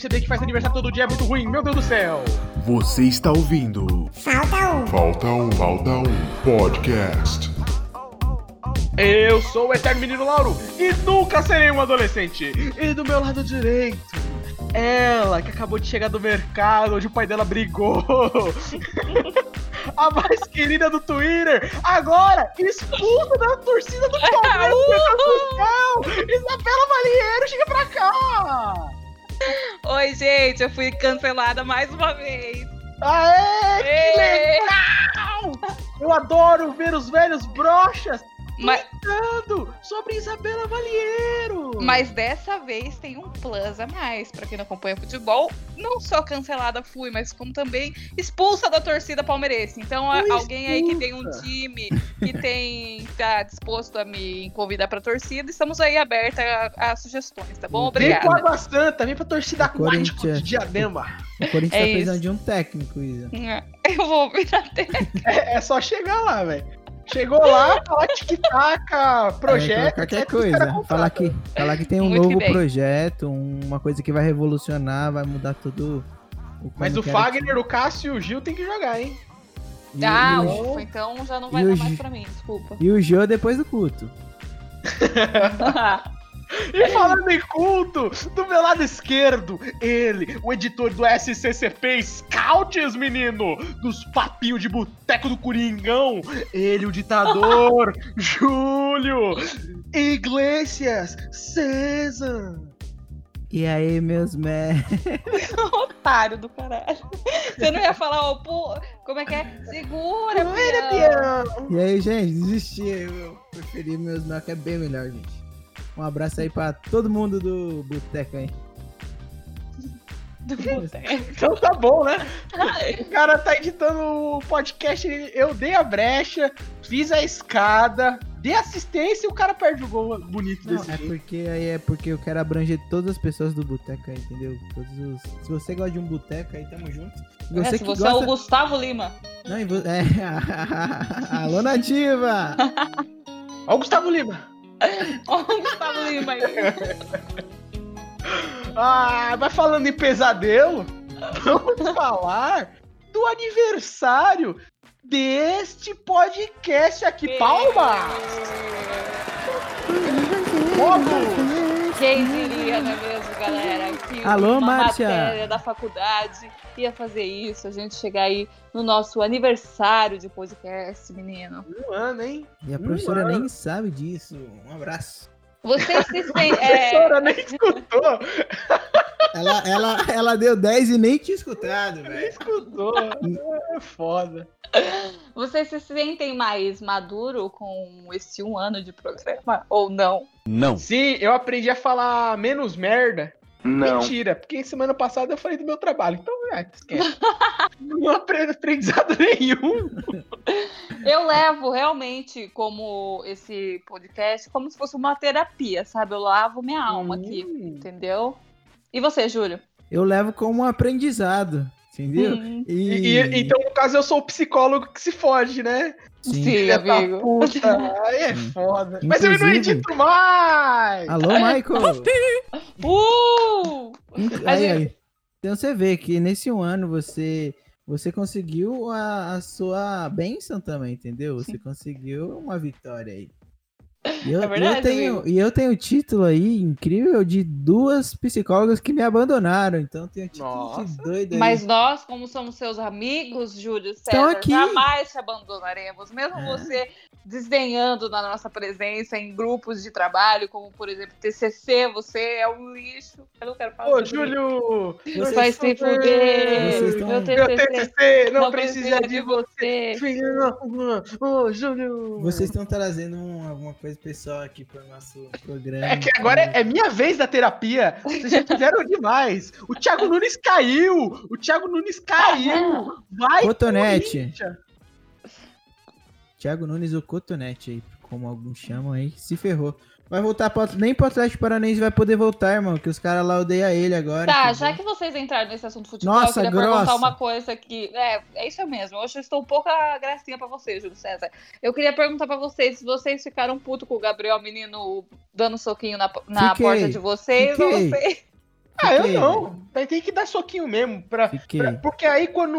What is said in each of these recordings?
perceber que faz aniversário todo dia é muito ruim, meu Deus do céu. Você está ouvindo Falta um. Falta um, Falta um Podcast. Eu sou o Eterno Menino Lauro e nunca serei um adolescente. E do meu lado direito, ela que acabou de chegar do mercado, onde o pai dela brigou. A mais querida do Twitter, agora expulsa da torcida do Palmeiras. meu Deus do céu! Isabela Malheiro, chega pra cá! Oi, gente, eu fui cancelada mais uma vez. Aê, que legal! Eu adoro ver os velhos brochas Mas, sobre Isabela Valieiro. mas dessa vez tem um plus a mais. Pra quem não acompanha futebol, não só cancelada fui, mas como também expulsa da torcida palmeirense. Então, a- alguém aí que tem um time que tem tá disposto a me convidar pra torcida, estamos aí aberta a, a sugestões, tá bom? Vem com Obrigada. Água Santa, vem pra torcida aquática Corinthians. de Diadema. O Corinthians É tá precisando de um técnico, Isa. Eu vou virar até. É, é só chegar lá, velho. Chegou lá, falar tic-tac, projeto. É, qualquer caras coisa. Falar que, falar que tem um Muito novo projeto, uma coisa que vai revolucionar, vai mudar tudo. o Mas o que Fagner, o Cássio e o Gil tem que jogar, hein? E, Ah, e, o, ufa, então já não vai dar mais Gi- pra mim, desculpa. e o Jô depois do culto. E falando em culto, do meu lado esquerdo, ele, o editor do SCCP Scouts, menino, dos papinhos de boteco do Coringão, ele, o ditador, Júlio, Iglesias, César. E aí, meus me... Otário do caralho. Você não ia falar, ó, pô, como é que é? Segura, peão. peão. E aí, gente, desisti. Eu preferi meus mel, que é bem melhor, gente. Um abraço aí pra todo mundo do Boteco aí. Do boteco. Então tá bom, né? O cara tá editando o podcast, eu dei a brecha, fiz a escada, dei assistência e o cara perde o gol bonito Não, desse é jeito. porque aí é porque eu quero abranger todas as pessoas do boteco aí, entendeu? Todos os... Se você gosta de um boteco aí, tamo junto. E É, Você se que você é o gosta. Gustavo Lima. Não, e vo- é... Alô, Nativa! Ó o Gustavo Lima. Ó, o Gustavo Lima aí. Ah, mas falando em pesadelo, vamos falar do aniversário deste podcast aqui. Palmas! Vamos! Quem diria, não é mesmo, galera? Que Alô, uma Márcia. matéria da faculdade ia fazer isso, a gente chegar aí no nosso aniversário de podcast, menino. Um ano, hein? E a professora nem sabe disso. Um abraço. Vocês se sentem. A professora É, nem escutou, Ela, ela, ela deu 10 e nem tinha escutado, nem velho. escutou. É foda. vocês se sentem mais maduro com esse um ano de programa? Ou não? Não. Sim, eu aprendi a falar menos merda. Não. Mentira, porque semana passada eu falei do meu trabalho. Então, é, esquece. não aprendi aprendizado nenhum. Eu levo realmente como esse podcast como se fosse uma terapia, sabe? Eu lavo minha alma aqui, Hum. entendeu? E você, Júlio? Eu levo como um aprendizado, entendeu? Hum, E, e- então, no caso, eu sou o psicólogo que se foge, né? Sim. sim, amigo. puta. Aí é foda. Mas eu não Inclusive- edito mais! Alô, Michael! Uh! Aí, aí. Então você vê que nesse um ano você você conseguiu a, a sua bênção também, entendeu? Você conseguiu uma vitória aí. E eu, É verdade, eu tenho, amigo. e eu tenho o título aí incrível de duas psicólogas que me abandonaram. Então eu tenho o título Nossa. de doido aí. Mas nós, como somos seus amigos, Júlio César, aqui. jamais te abandonaremos. Mesmo É. você desdenhando da nossa presença em grupos de trabalho, como por exemplo TCC, você é um lixo. Eu não quero falar Ô, Júlio! Vocês- Vai se fuder. Meu TCC não, não precisa de você! Filho, não, Ô, Júlio! Vocês estão trazendo um- alguma coisa pessoal aqui para o nosso programa. É que agora é, é minha vez da terapia. Vocês já fizeram demais. O Thiago Nunes caiu. O Thiago Nunes caiu. Vai, Cotonete. Thiago Nunes, o cotonete aí. como alguns chamam aí, se ferrou. Vai voltar pra, nem pro Atlético Paranaense vai poder voltar, irmão, que os caras lá odeiam ele agora. Tá, entendeu? já que vocês entraram nesse assunto futebol, Nossa, eu queria perguntar grossa. uma coisa aqui. É, é isso mesmo. Hoje eu estou um pouco a gracinha pra vocês, Júlio César. Eu queria perguntar pra vocês se vocês ficaram puto com o Gabriel Menino dando soquinho na, na Fiquei. porta de vocês ou Fiquei. vocês. Ah, eu não. Tem tem que dar soquinho mesmo. Pra, pra- porque aí quando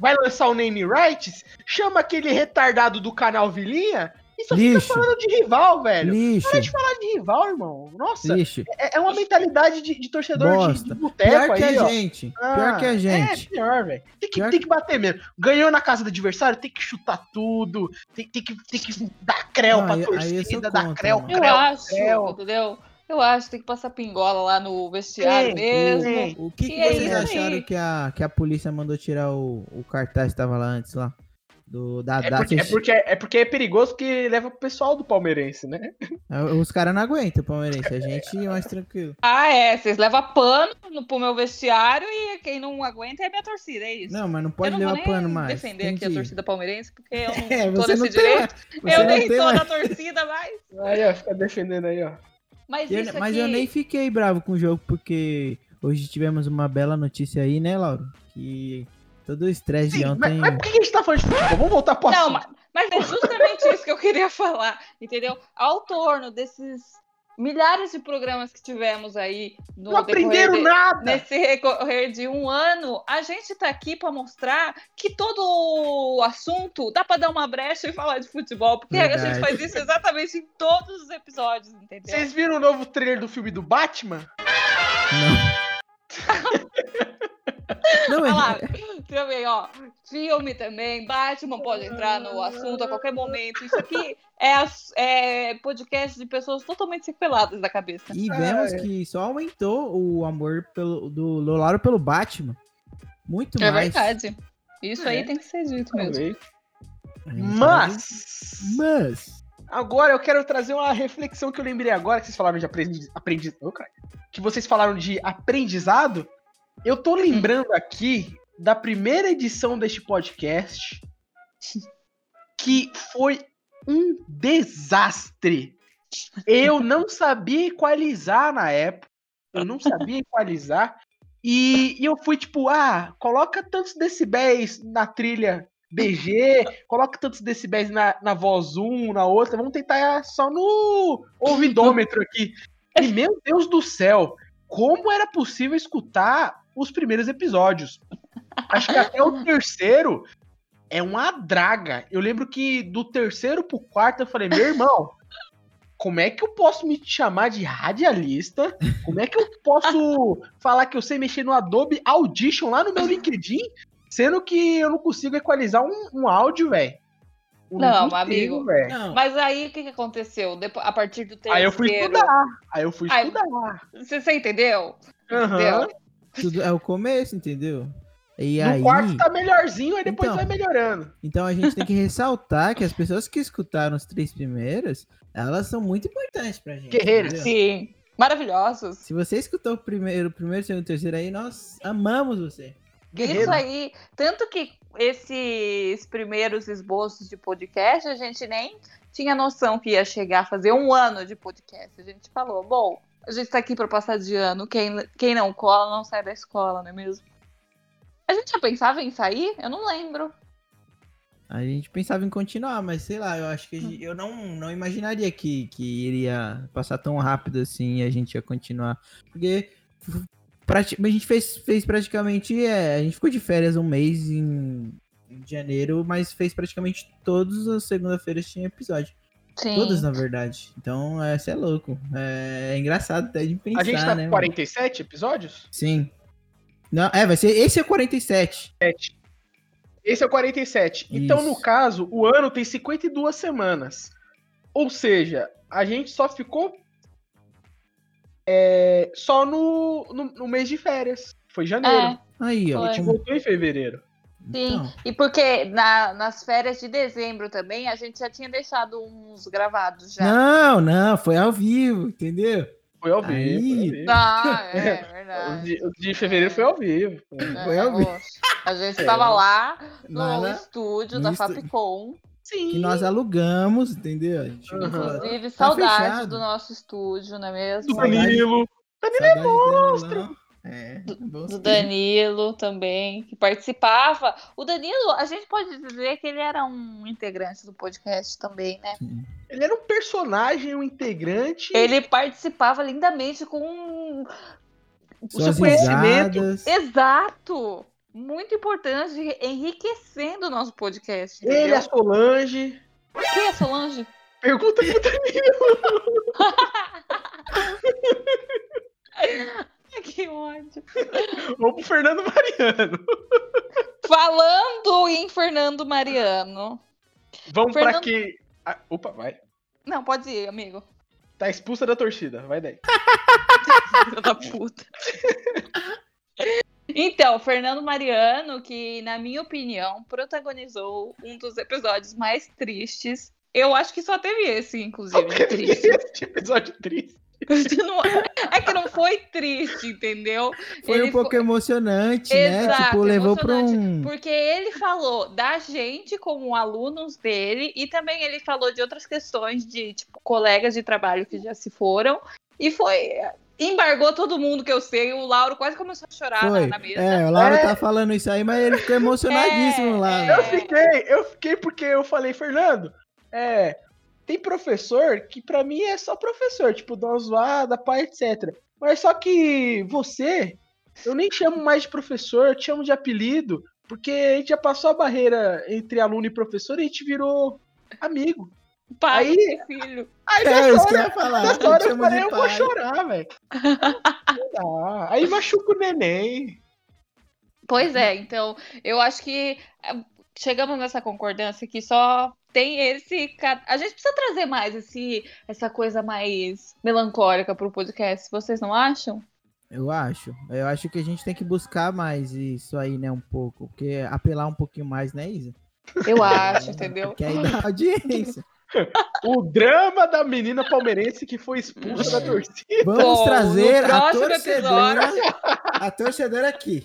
vai lançar o name rights, chama aquele retardado do canal Vilinha e só Lixo. fica falando de rival, velho. Lixo, Para de falar de rival, irmão. Nossa, lixo. é, é uma mentalidade de, de torcedor de, Bosta. de boteco Pior que aí, a ó. gente. Ah, Pior que a gente. É, pior, velho. Tem que, Pior tem que bater mesmo. Ganhou na casa do adversário, tem que chutar tudo. Tem, tem que, tem que dar creu Não, pra aí- aí eu sou torcida, dar contra, creu, mano. Eu creu, acho, creu. entendeu? Eu acho que tem que passar pingola lá no vestiário Tem, mesmo. O que, que E é vocês isso aí. acharam que a, que a polícia mandou tirar o, o cartaz que tava lá antes lá? Do, da, É da- porque, é, vocês- porque, é porque é perigoso que leva pro pessoal do palmeirense, né? Os caras não aguentam o palmeirense, a gente é mais tranquilo. Ah, é. Vocês levam pano no, pro meu vestiário e quem não aguenta é a minha torcida, é isso. Não, mas não eu pode não vou levar nem pano mais. defender tem aqui a torcida palmeirense, porque eu não É, tô nesse não direito. mais. eu nem não sou mais. da torcida mais. Aí, ó, fica defendendo aí, ó. Mas Eu- isso mas aqui... eu nem fiquei bravo com o jogo, porque hoje tivemos uma bela notícia aí, né, Lauro? Que todo o estresse de Sim, mas, ontem. mas por que a gente tá falando de futebol? Vamos voltar pro Não, assunto. mas, mas é justamente isso que eu queria falar, entendeu? Ao torno desses milhares de programas que tivemos aí no Não aprenderam decorrer de- nada. Nesse recorrer de um ano, a gente tá aqui pra mostrar que todo o assunto dá pra dar uma brecha e falar de futebol, porque a Verdade. gente faz isso exatamente em todos os episódios, entendeu? Vocês viram o novo trailer do filme do Batman? Não, Olha não lá, é- também, ó, filme também, Batman pode entrar no assunto a qualquer momento. Isso aqui é, é podcast de pessoas totalmente sequeladas da cabeça. E vemos é. que só aumentou o amor pelo, do Lauro pelo Batman. Muito É mais. verdade. Isso aí É. tem que ser dito mesmo. Gente fala Mas. Mas. Agora eu quero trazer uma reflexão que eu lembrei agora, que vocês falaram de aprendiz... aprendiz... Ô, cara. Que vocês falaram de aprendizado. Eu tô lembrando aqui da primeira edição deste podcast, que foi um desastre. Eu não sabia equalizar na época. Eu não sabia equalizar. E, e eu fui tipo, ah, coloca tantos decibéis na trilha BG, coloca tantos decibéis na, na voz 1, na outra, vamos tentar só no ouvidômetro aqui. E meu Deus do céu, como era possível escutar os primeiros episódios? Acho que até o terceiro é uma draga. Eu lembro que do terceiro pro quarto eu falei, meu irmão, como é que eu posso me chamar de radialista? Como é que eu posso falar que eu sei mexer no Adobe Audition lá no meu LinkedIn, sendo que eu não consigo equalizar um, um áudio, velho? Não, amigo. Não, Mas aí o que, que aconteceu? Depois, a partir do terceiro. Aí eu fui estudar. Aí eu fui Aí- estudar. Você, você entendeu? Aham. Entendeu? Tudo é o começo, entendeu? E No aí, quarto tá melhorzinho, aí depois Então. vai melhorando. então a gente tem que ressaltar que as pessoas que escutaram os três primeiros, elas são muito importantes pra gente. Guerreiras. entendeu? Sim. Maravilhosos. Se você escutou o primeiro, o primeiro, segundo, terceiro aí, nós amamos você. Guerreiro. Isso aí, tanto que esses primeiros esboços de podcast, a gente nem tinha noção que ia chegar a fazer um ano de podcast. A gente falou, bom, a gente tá aqui pra passar de ano, quem, quem não cola não sai da escola, não é mesmo? A gente já pensava em sair? Eu não lembro. A gente pensava em continuar, mas sei lá, eu acho que gente- eu não, não imaginaria que, que iria passar tão rápido assim e a gente ia continuar. Porque a gente fez, fez praticamente. É, a gente ficou de férias um mês em, em janeiro, mas fez praticamente todas as segunda-feiras tinha episódio. Sim. Todas, na verdade. Então, é, você é louco. É, é engraçado até de pensar, A gente tá né? com mano? 47 episódios? Sim. Não, é, vai ser. Esse é 47. Esse é o 47. Então, no Isso. caso, o ano tem 52 semanas. Ou seja, a gente só ficou é, só no, no, no mês de férias. Foi janeiro. É, Aí, ó. Foi. A gente voltou em fevereiro. Sim. Então, E porque na- nas férias de dezembro também, a gente já tinha deixado uns gravados já. Não, não, foi ao vivo, entendeu? Foi ao Aí. vivo. foi ao vivo. Ah, é O verdade. de, o de fevereiro foi ao vivo. Foi ao vivo. A gente estava lá no Lá na- estúdio no da estúdio. Fapcom Sim. que nós alugamos, entendeu? A gente falou, Inclusive, Tá saudade fechado. do nosso estúdio, não é mesmo? Do Danilo. Saudade é monstro. É, Do tempos. Danilo também, que participava. O Danilo, a gente pode dizer que ele era um integrante do podcast também, né? Ele era um personagem, um integrante. Ele participava lindamente com. o seu conhecimento. risadas. Exato! Muito importante, enriquecendo o nosso podcast. Ele, Entendeu? a Solange. Quem é Solange? Pergunta pro Danilo. Que ódio. Ou pro Fernando Mariano. Falando em Fernando Mariano. Vamos pra Fernando- que. Ah, opa, vai. Não, pode ir, amigo. Tá expulsa da torcida. Vai daí. Filho da puta. Então, Fernando Mariano, que, na minha opinião, protagonizou um dos episódios mais tristes. Eu acho que só teve esse, inclusive, triste. Esse episódio triste. Não- é que não foi triste, entendeu? Foi Ele um pouco emocionante, né? Exato, Tipo, levou emocionante. um. Porque ele falou da gente como alunos dele e também ele falou de outras questões de tipo colegas de trabalho que já se foram e foi embargou todo mundo que eu sei. O Lauro quase começou a chorar na, Foi. na mesa. É, o Lauro É. tá falando isso aí, mas ele ficou emocionadíssimo É, lá. é. Eu fiquei, eu fiquei porque eu falei, Fernando, é. Tem professor que pra mim é só professor, tipo, dá uma zoada, pá, etc. Mas só que você, eu nem chamo mais de professor, eu te chamo de apelido, porque a gente já passou a barreira entre aluno e professor e a gente virou amigo. Pai Aí- e filho. Aí É, nessa isso que eu hora, ia falar. nessa hora eu falei, eu vou pai. chorar, velho. Dá. Aí machuca o neném. Pois é, então eu acho que chegamos nessa concordância que só tem esse. A gente precisa trazer mais esse, essa coisa mais melancólica pro podcast, vocês não acham? Eu acho. Eu acho que a gente tem que buscar mais isso aí, né? Um pouco. Porque apelar um pouquinho mais, né, Isa? Eu acho, entendeu? Porque aí dá audiência. O drama da menina palmeirense que foi expulsa da torcida. Vamos Bom, trazer a próximo torcedora, a torcedora aqui.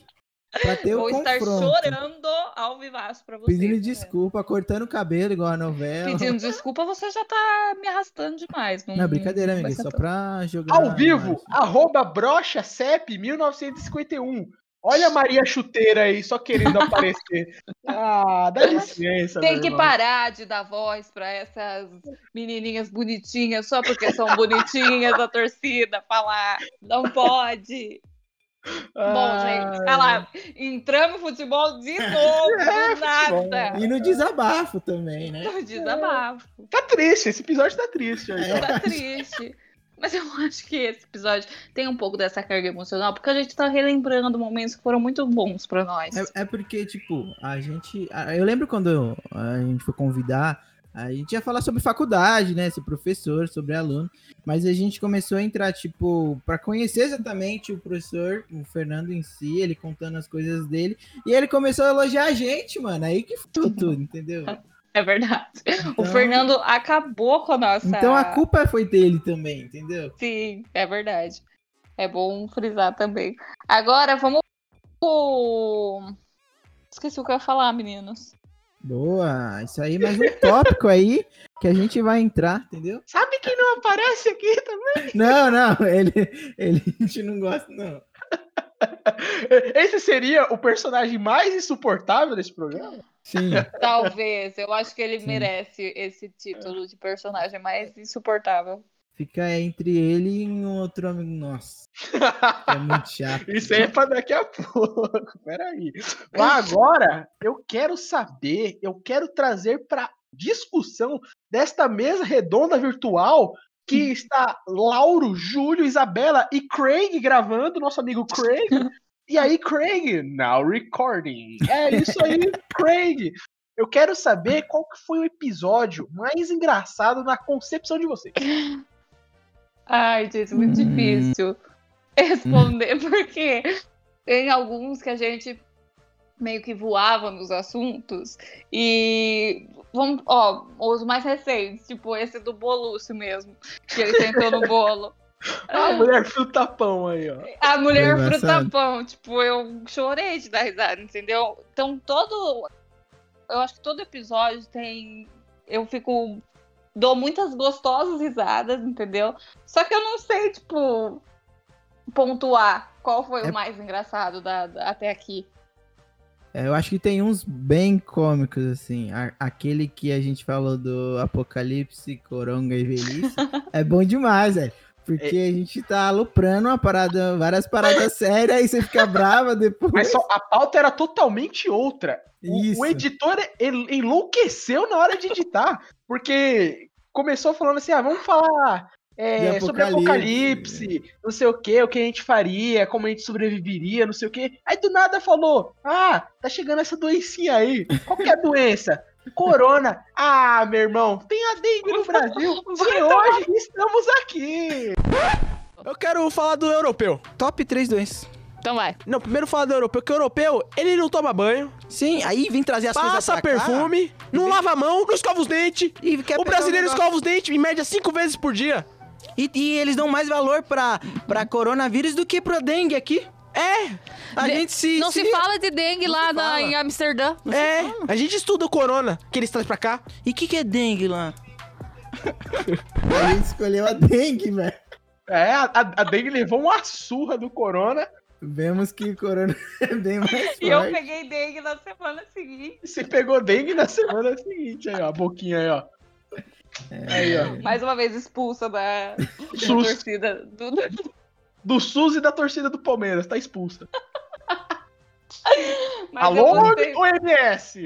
Pra ter o Vou estar confronto. chorando ao vivaço pra vocês. Pedindo né? desculpa, cortando o cabelo igual a novela. Pedindo desculpa, você já tá me arrastando demais. Não, Não, brincadeira, amiga. Só pra jogar. Ao vivo, arroba brocha CEP 1951. Olha a Maria Chuteira aí, só querendo aparecer. Ah, dá licença. Tem meu que irmão. parar de dar voz pra essas menininhas bonitinhas só porque são bonitinhas da torcida falar. Não pode. Bom, gente, tá lá. Entramos no futebol de novo, É, do nada. E no desabafo também, né? No desabafo. Tá triste, esse episódio tá triste. hoje. É. Tá triste. Mas eu acho que esse episódio tem um pouco dessa carga emocional, porque a gente tá relembrando momentos que foram muito bons pra nós. É, é porque, tipo, a gente. Eu lembro quando a gente foi convidar, a gente ia falar sobre faculdade, né? Sobre professor, sobre aluno. Mas a gente começou a entrar, tipo, pra conhecer exatamente o professor, o Fernando em si, ele contando as coisas dele. E ele começou a elogiar a gente, mano. Aí que ficou tudo, entendeu? É verdade. O Então- Fernando acabou com a nossa. Então a culpa foi dele também, entendeu? Sim, é verdade. É bom frisar também. Agora vamos. Esqueci o que eu ia falar, meninos. Boa, isso aí, mais um tópico aí que a gente vai entrar, entendeu? Sabe quem não aparece aqui também? Não, não, ele, ele a gente não gosta, não. Esse seria o personagem mais insuportável desse programa? Sim. Talvez. Eu acho que ele Sim. merece esse título de personagem mais insuportável. Fica entre ele e um outro amigo nosso. É muito chato. Isso aí é pra daqui a pouco. Peraí. Mas agora, eu quero saber, eu quero trazer pra discussão desta mesa redonda virtual que está Lauro, Júlio, Isabela e Craig gravando, nosso amigo Craig. E aí, Craig, now recording. É isso aí, Craig. Eu quero saber qual que foi o episódio mais engraçado na concepção de vocês. Ai, gente, muito Hum. difícil responder, porque tem alguns que a gente meio que voava nos assuntos. E vamos, ó, os mais recentes, tipo esse do Bolúcio mesmo, que ele sentou no bolo. A mulher fruta pão aí, ó. A mulher fruta pão, tipo, eu chorei de dar risada, entendeu? Então todo. Eu acho que todo episódio tem eu fico. Dou muitas gostosas risadas, entendeu? Só que eu não sei, tipo, pontuar qual foi É- o mais engraçado da, da- até aqui. É, eu acho que tem uns bem cômicos, assim. A- aquele que a gente falou do Apocalipse, Coronga e Velhice. é bom demais, velho. Porque É. a gente tá aloprando uma parada, várias paradas sérias, aí você fica brava depois. Mas só, a pauta era totalmente outra. O, o editor en- enlouqueceu na hora de editar, porque começou falando assim: ah, vamos falar é, De sobre apocalipse. apocalipse, não sei o que, o que a gente faria, como a gente sobreviveria, não sei o que. Aí do nada falou: ah, tá chegando essa doencinha aí. Qual que é a doença? Corona. Ah, meu irmão, tem a dengue no Brasil. E hoje estamos aqui. Eu quero falar do europeu. Top 3 doenças. Então vai. Não, primeiro falar do europeu, porque o europeu, ele não toma banho, Sim, aí vem trazer as coisas passa pra cá perfume, não lava a mão, não escova os dentes. e quer O pegar brasileiro um negócio. escova os dentes em média cinco vezes por dia. E, e eles dão mais valor pra, pra coronavírus do que pra dengue aqui. É, A De- gente se. Não se fala de dengue lá se na- fala. em Amsterdã. é. A gente estuda o corona, que eles trazem pra cá. E o que, que é dengue lá? A gente escolheu a dengue, velho. É, a, a dengue levou uma surra do Corona. Vemos que o Corona é bem mais forte. E eu peguei dengue na semana seguinte. Você pegou dengue na semana seguinte, aí, ó, a boquinha aí, ó. Aí, ó. Mais uma vez expulsa da, da torcida. Do, do- SUS e da torcida do Palmeiras, tá expulsa. mas Alô, gostei. OMS!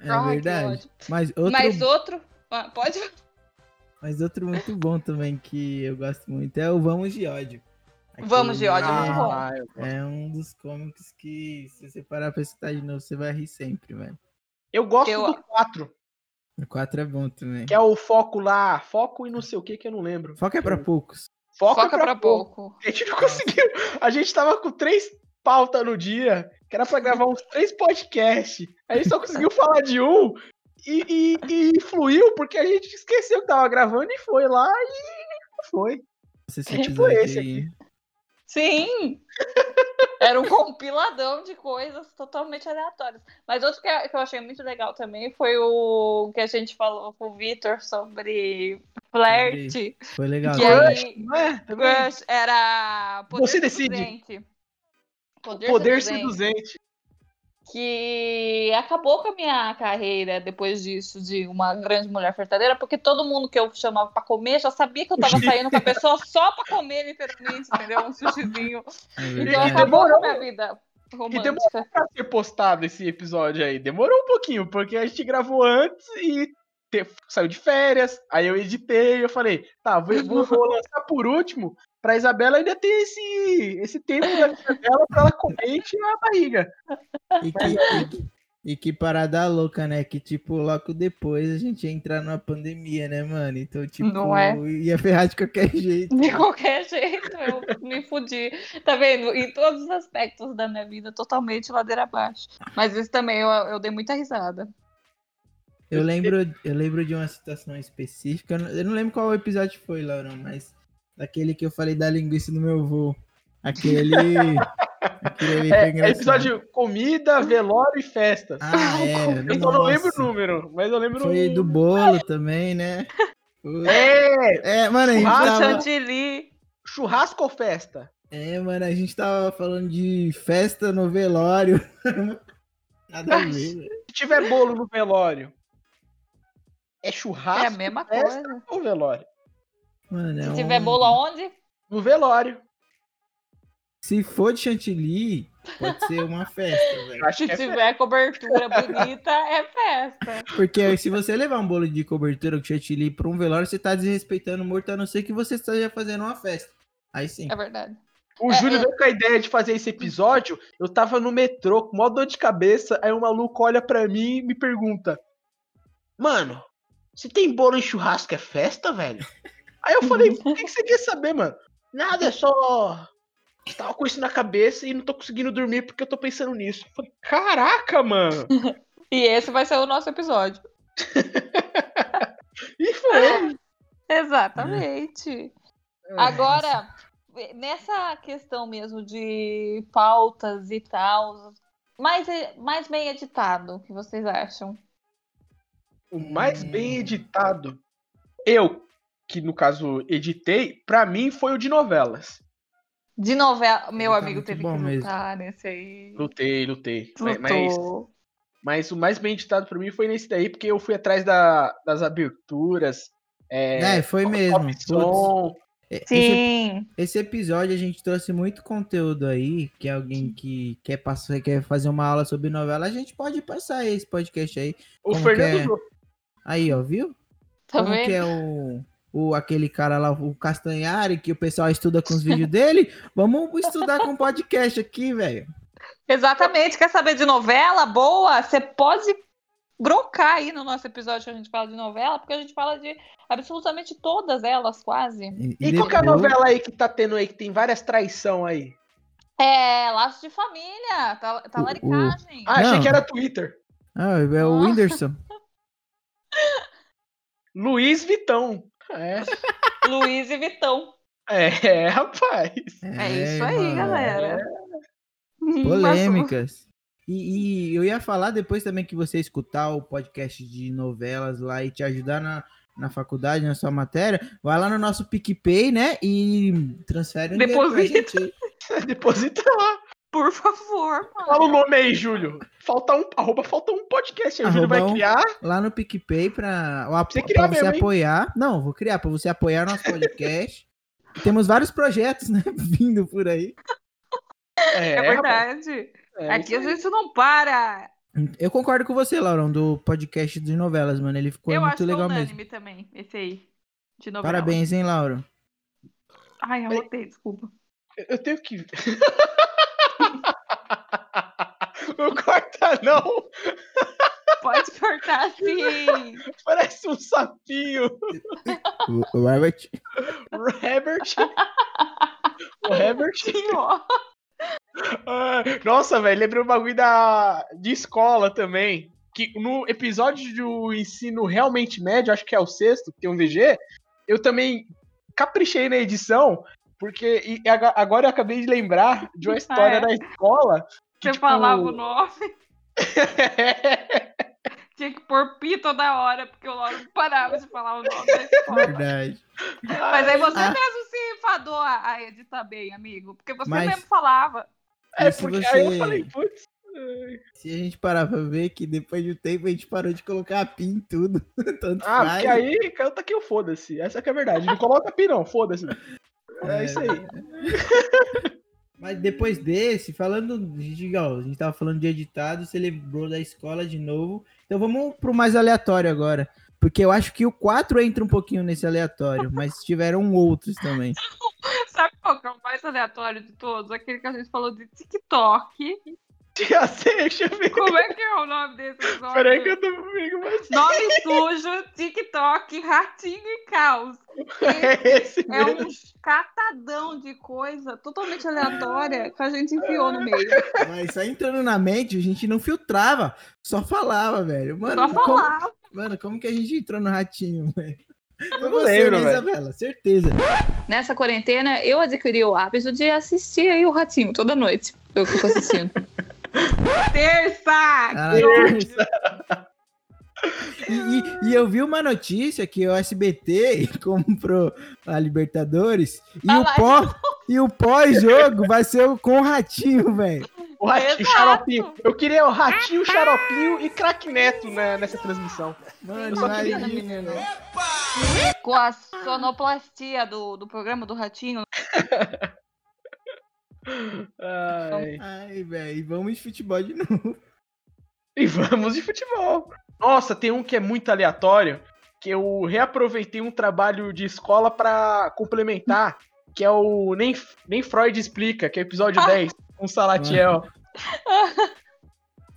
É que verdade. Mas outro, Mas outro. ah, Pode. mas outro muito bom também que eu gosto muito é o Vamos de Ódio. Vamos de ódio, é muito bom. É um dos cômicos que, se você parar pra escutar de novo, você vai rir sempre, velho. eu gosto Eu- do 4, O 4 é bom também. que é o foco lá, foco e não sei o que que eu não lembro. Foca é pra poucos. Foco Foca é pra, pra pouco. pouco. A gente não conseguiu. A gente tava com três pautas no dia, que era pra gravar uns três podcasts. A gente só conseguiu falar de um e, e, e fluiu, porque a gente esqueceu que tava gravando e foi lá e foi. Esse Foi episódio esse aí. Sim! Era um compiladão de coisas totalmente aleatórias. Mas outro que eu que eu achei muito legal também foi o que a gente falou com o Vitor sobre flerte. Foi legal. Que aí Não é? Era poder Você decide. seduzente. Poder, Poder seduzente. seduzente. Que acabou com a minha carreira depois disso, de uma grande mulher fartadeira, porque todo mundo que eu chamava pra comer já sabia que eu tava saindo com a pessoa só pra comer, literalmente, entendeu? Um sushizinho. É Então verdade. acabou com a Demorou. minha vida E romântica. demorou pra ser postado esse episódio aí. Demorou um pouquinho, porque a gente gravou antes e te- saiu de férias. Aí eu editei, eu falei, tá, vou, vou- vou lançar por último, pra Isabela ainda ter esse, esse tempo da vida dela pra ela comer e tirar a barriga. E que, e que- e que parada louca, né? Que, tipo, logo depois a gente ia entrar numa pandemia, né, mano? Então, tipo, Não é? ia ferrar de qualquer jeito. De qualquer jeito, eu me fudi. Tá vendo? Em todos os aspectos da minha vida, totalmente ladeira abaixo. Mas isso também eu, eu dei muita risada. Eu lembro, eu lembro de uma situação específica. Eu não, eu não lembro qual episódio foi, Laurão, mas daquele que eu falei da linguiça do meu avô. Aquele. aquele ali foi É, é episódio comida, velório e festas. Ah, é. eu só não lembro o nossa. número, mas eu lembro Foi o... do bolo também, né? É, É, mano, a gente tava. chantilly. churrasco ou festa? É, mano, a gente tava falando de festa no velório. Nada a ver. Se tiver bolo no velório, é churrasco É a mesma festa coisa. ou velório? Mano, é Se um- tiver bolo aonde? No velório. Se for de chantilly, pode ser uma festa, velho. Acho Se que é festa. tiver cobertura bonita, é festa. Porque se você levar um bolo de cobertura com chantilly pra um velório, você tá desrespeitando o morto, a não ser que você esteja fazendo uma festa. Aí sim. É verdade. O É, Júlio é. veio com a ideia de fazer esse episódio. Eu tava no metrô com maior dor de cabeça. Aí o maluco olha pra mim e me pergunta: Mano, se tem bolo em churrasco é festa, velho? Aí eu falei: O que, que você quer saber, mano? Nada, é só. Tava com isso na cabeça e não tô conseguindo dormir porque eu tô pensando nisso. Eu falei: Caraca, mano! E esse vai ser o nosso episódio. E foi. Exatamente. Agora, nessa questão mesmo de pautas e tal, mais, mais bem editado, o que vocês acham? O mais Hum. bem editado. Eu, que no caso editei, pra mim foi o de novelas. De novela, meu tá amigo teve bom que mesmo. lutar nesse aí. Lutei, lutei. Mas, mas, o mais bem editado pra mim foi nesse daí, porque eu fui atrás da- das aberturas. É, É, foi mesmo. som. esse, Sim. esse episódio a gente trouxe muito conteúdo aí, que é alguém que quer, passar, quer fazer uma aula sobre novela, a gente pode passar esse podcast aí. O Fernando é? Aí, ó, viu? Tá Como vendo? que é o, o aquele cara lá, o Castanhari, que o pessoal estuda com os vídeos dele? Vamos estudar com podcast aqui, velho. Exatamente. Quer saber de novela boa? Você pode brocar aí no nosso episódio que a gente fala de novela, porque a gente fala de absolutamente todas elas, quase. E, E qual que é a novela aí que tá tendo aí, que tem várias traição aí? É, Laços de Família, tá, tá O- laricagem. Ah, achei Não. que era Twitter. Ah, é o. Whindersson. Luiz Vitão. É, Luiz e Vitão. é, rapaz. É, isso aí, mano. galera. Polêmicas. E, e eu ia falar depois também que você escutar o podcast de novelas lá e te ajudar na, na faculdade, na sua matéria, vai lá no nosso PicPay, né? E transfere Deposita. Deposita lá. Por favor, Fala o mano. nome aí, Júlio. Falta um, arroba, falta um podcast aí. O Júlio vai um- criar. lá no PicPay pra, Você pra criar você mesmo, hein? apoiar. Não, vou criar pra você apoiar nosso podcast. Temos vários projetos, né? Vindo por aí. É, É verdade. é Aqui aí. gente não para. Eu concordo com você, Laurão, do podcast de novelas, mano. Ele ficou Eu muito acho legal unânime mesmo. também, esse aí. De novela. Parabéns, hein, Lauro? Ai, arrotei, desculpa. Eu tenho que. Não corta, não. Pode cortar sim. Parece um sapinho. O, o Robert. O Herbert. O Herbert. Ó. Ah, Nossa, velho, lembrei um bagulho da... de escola também. Que no episódio do ensino realmente médio, acho que é o sexto, que tem um VG, eu também caprichei na edição, porque e agora eu acabei de lembrar de uma história é? da escola. que, Você tipo, falava o nome. Tinha que pôr pi toda hora, porque o Lauro não parava de falar o nome da escola. Verdade. Mas aí você Ah. mesmo se enfadou a, a editar bem, amigo. Porque você Mas- mesmo falava. É, porque você- aí eu falei, putz. Se a gente parar pra ver que depois de um tempo a gente parou de colocar PIN em tudo. Tanto Ah, faz. porque aí canta que eu foda-se. Essa que é a verdade. Não coloca pi, não, foda-se. É isso aí. Mas depois desse, falando. A gente, ó, a gente tava falando de editado, você lembrou da escola de novo. Então vamos pro mais aleatório agora. Porque eu acho que o 4 entra um pouquinho nesse aleatório, mas tiveram outros também. Sabe qual que é o mais aleatório de todos? Aquele que a gente falou de TikTok. Eu ver. Como é que é o nome desse episódio? Peraí que eu tô comigo, mas Nome sujo, TikTok, ratinho e caos. é esse É mesmo. um catadão de coisa totalmente aleatória que a gente enfiou no meio. Mas só entrando na mente, a gente não filtrava, só falava, velho. Mano, Só como- falar. mano, como que a gente entrou no ratinho, velho? Foi não você, lembro, né. Isabela? Certeza. Nessa quarentena, eu adquiri o hábito de assistir aí o Ratinho toda noite. Eu fico assistindo. Terça! Ah, Deus. E, e- e eu vi uma notícia que o SBT comprou a Libertadores e Ah o lá. pó e o pós-jogo vai ser o- com o ratinho, velho. O ratinho, Exato. xaropinho. Eu queria o ratinho, o xaropinho e craque neto né, nessa transmissão. Mano, Eu só queria- imagina, né? Com a sonoplastia do, do programa do Ratinho. Ai. Ai, velho, vamos de futebol de novo. E vamos de futebol. Nossa, tem um que é muito aleatório, que eu reaproveitei um trabalho de escola pra complementar, que é o Nem, Nem Freud Explica, que é o episódio Ah. 10, com Salatiel.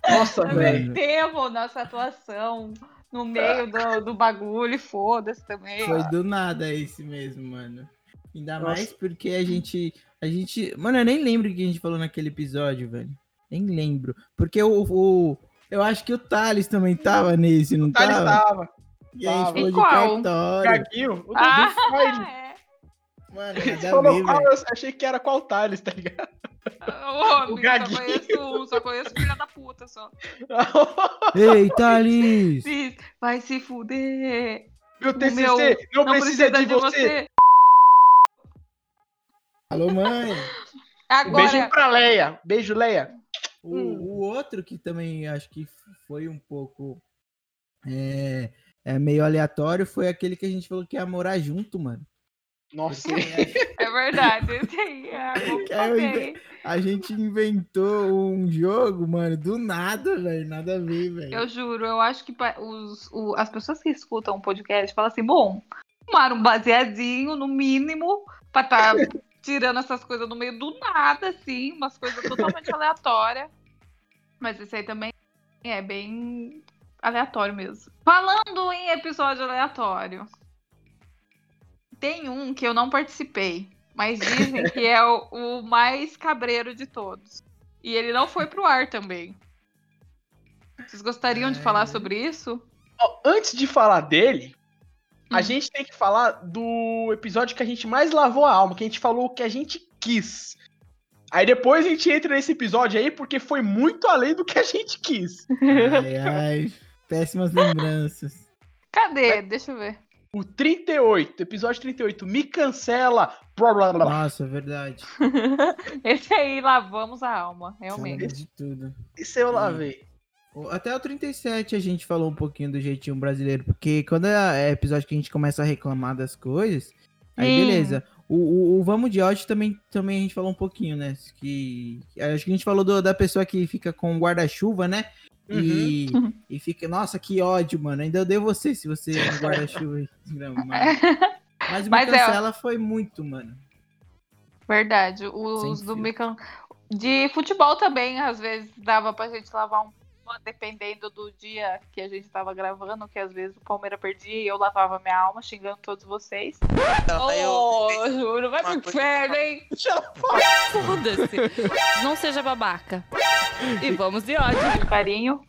Nossa, velho. Temos nossa atuação no meio do, do bagulho, e foda-se também. Foi do nada esse mesmo, mano. Ainda Nossa. mais porque a gente. A gente. Mano, eu nem lembro o que a gente falou naquele episódio, velho. Nem lembro. Porque o. o- eu acho que o Thales também tava nesse, não Thales tava? tava. E a gente tava. falou E de qual? cartório. Gaguinho, o Ah, Freud. é. Mano, falou qual, eu achei que era qual Thales, tá ligado? Ô, amigo, Gaguinho. só conheço um, só conheço filha da puta só. Ei, Thales! Vai se fuder. Meu TCC meu, não, Não precisa, de, você. Alô, mãe! Um beijo Agora, pra Leia. Beijo, Leia. O, Hum. o outro que também acho que foi um pouco é, é meio aleatório foi aquele que a gente falou que ia morar junto, mano. Nossa, é verdade. Esse aí, é. A gente inventou um jogo, mano, do nada, velho. Nada a ver, velho. Eu juro, eu acho que os, o- as pessoas que escutam o podcast falam assim, bom, tomar um baseadinho, no mínimo, pra tá tirando essas coisas no meio do nada, assim, umas coisas totalmente aleatórias. Mas esse aí também é bem aleatório mesmo. Falando em episódio aleatório, tem um que eu não participei, mas dizem que é o, o mais cabreiro de todos. E ele não foi pro ar também. Vocês gostariam de falar É. sobre isso? Antes de falar dele, a gente tem que falar do episódio que a gente mais lavou a alma, que a gente falou o que a gente quis. Aí depois a gente entra nesse episódio aí, porque foi muito além do que a gente quis. Ai, ai. Péssimas lembranças. Cadê? Deixa eu ver. O 38, episódio 38, me cancela. Blá, blá, blá, blá. Nossa, é verdade. Esse aí lavamos a alma, realmente. Falamos de tudo. Esse eu lavei. O- Até o 37 a gente falou um pouquinho do jeitinho brasileiro, porque quando é episódio que a gente começa a reclamar das coisas, aí Sim. beleza. O, o- o Vamos de áudio também, também a gente falou um pouquinho, né? Que, acho que a gente falou do- da pessoa que fica com guarda-chuva, né? E, e fica, nossa, que ódio, mano. Ainda eu dei você se você é um guarda-chuva. Mas, o Mas é, cancela foi muito, mano. Verdade. Os Sem do. Mican... De futebol também, às vezes, dava pra gente lavar um dependendo do dia que a gente tava gravando, que às vezes o Palmeiras perdia e eu lavava minha alma, xingando todos vocês. Ô, juro, vai pro inferno, hein? Foda-se. Não seja babaca. E vamos de ódio. de carinho.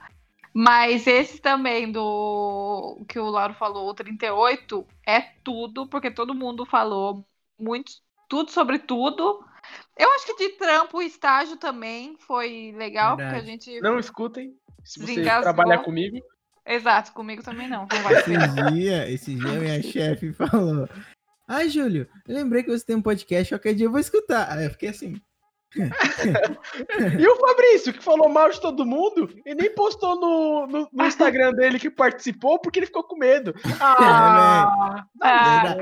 Mas esse também do que o Lauro falou, o 38, é tudo, porque todo mundo falou muito, tudo sobre tudo. Eu acho que de trampo e estágio também foi legal, porque a Verdade. gente. Não escutem. Se você Desengasgou. trabalhar comigo. Exato, comigo também não. não vai Esse dia, esse dia minha chefe falou: Ai, Júlio, lembrei que você tem um podcast, qualquer dia eu vou escutar. Aí eu fiquei assim. E o Fabrício, que falou mal de todo mundo, e nem postou no, no, no Instagram dele que participou, porque ele ficou com medo. Ah, Ah, Verdade.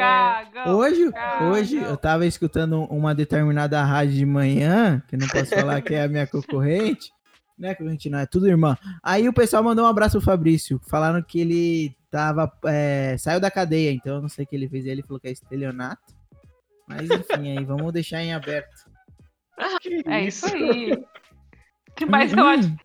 cagão. Hoje, Ah, hoje eu tava escutando uma determinada rádio de manhã, que eu não posso falar que é a minha concorrente, né? Concorrente não, é tudo irmã. Aí o pessoal mandou um abraço pro Fabrício, falaram que ele tava, é, saiu da cadeia, então eu não sei o que ele fez, ele falou que é estelionato. Mas enfim, aí vamos deixar em aberto. que É isso aí. Mas eu um, acho.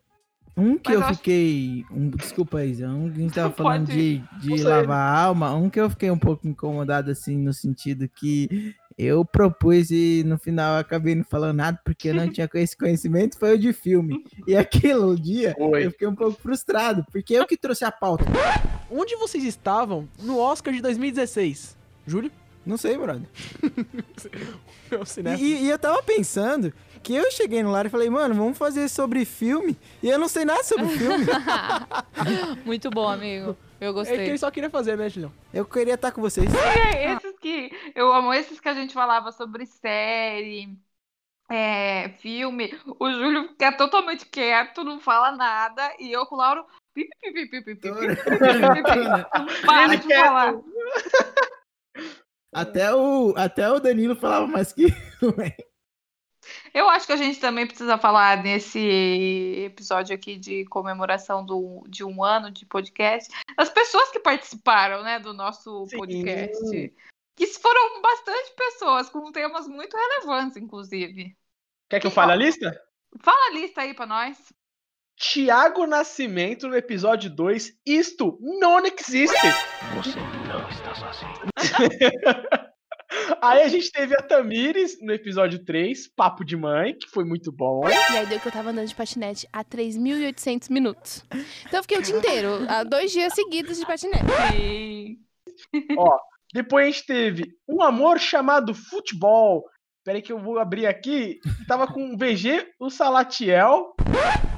Um que eu eu acho- fiquei. Um, desculpa, Isa. Um que a gente tava falando de, de lavar a alma. Um que eu fiquei um pouco incomodado, assim, no sentido que eu propus e no final eu acabei não falando nada porque eu não tinha esse conhecimento. Foi o de filme. E aquele dia Foi. eu fiquei um pouco frustrado, porque eu que trouxe a pauta. Onde vocês estavam no Oscar de 2016? Júlio? Não sei, brother. Meu E, e eu tava pensando que eu cheguei no lar e falei, mano, vamos fazer sobre filme. E eu não sei nada sobre filme. Muito bom, amigo. Eu É que gostei. ele só queria fazer, né, Julião? Eu queria estar com vocês. É, esses que eu amo esses que a gente falava sobre série, é, filme. O Júlio fica totalmente quieto, não fala nada, e eu com o Lauro. Para de falar. Até o, até o Danilo falava mais que Eu acho que a gente também precisa falar nesse episódio aqui de comemoração do, de um ano de podcast. As pessoas que participaram, né, do nosso Sim. podcast. Que foram bastante pessoas, com temas muito relevantes, inclusive. Quer que eu fale a lista? Fala a lista aí pra nós. Tiago Nascimento no episódio 2. Isto não existe. Você não está sozinho. Aí a gente teve a Tamires no episódio 3, Papo de Mãe, que foi muito bom. E aí deu que eu tava andando de patinete há 3.800 minutos. Então eu fiquei o dia inteiro, há dois dias seguidos de patinete. E... Ó, depois a gente teve Um Amor Chamado Futebol, Peraí que eu vou abrir aqui. Tava com o VG, o Salatiel.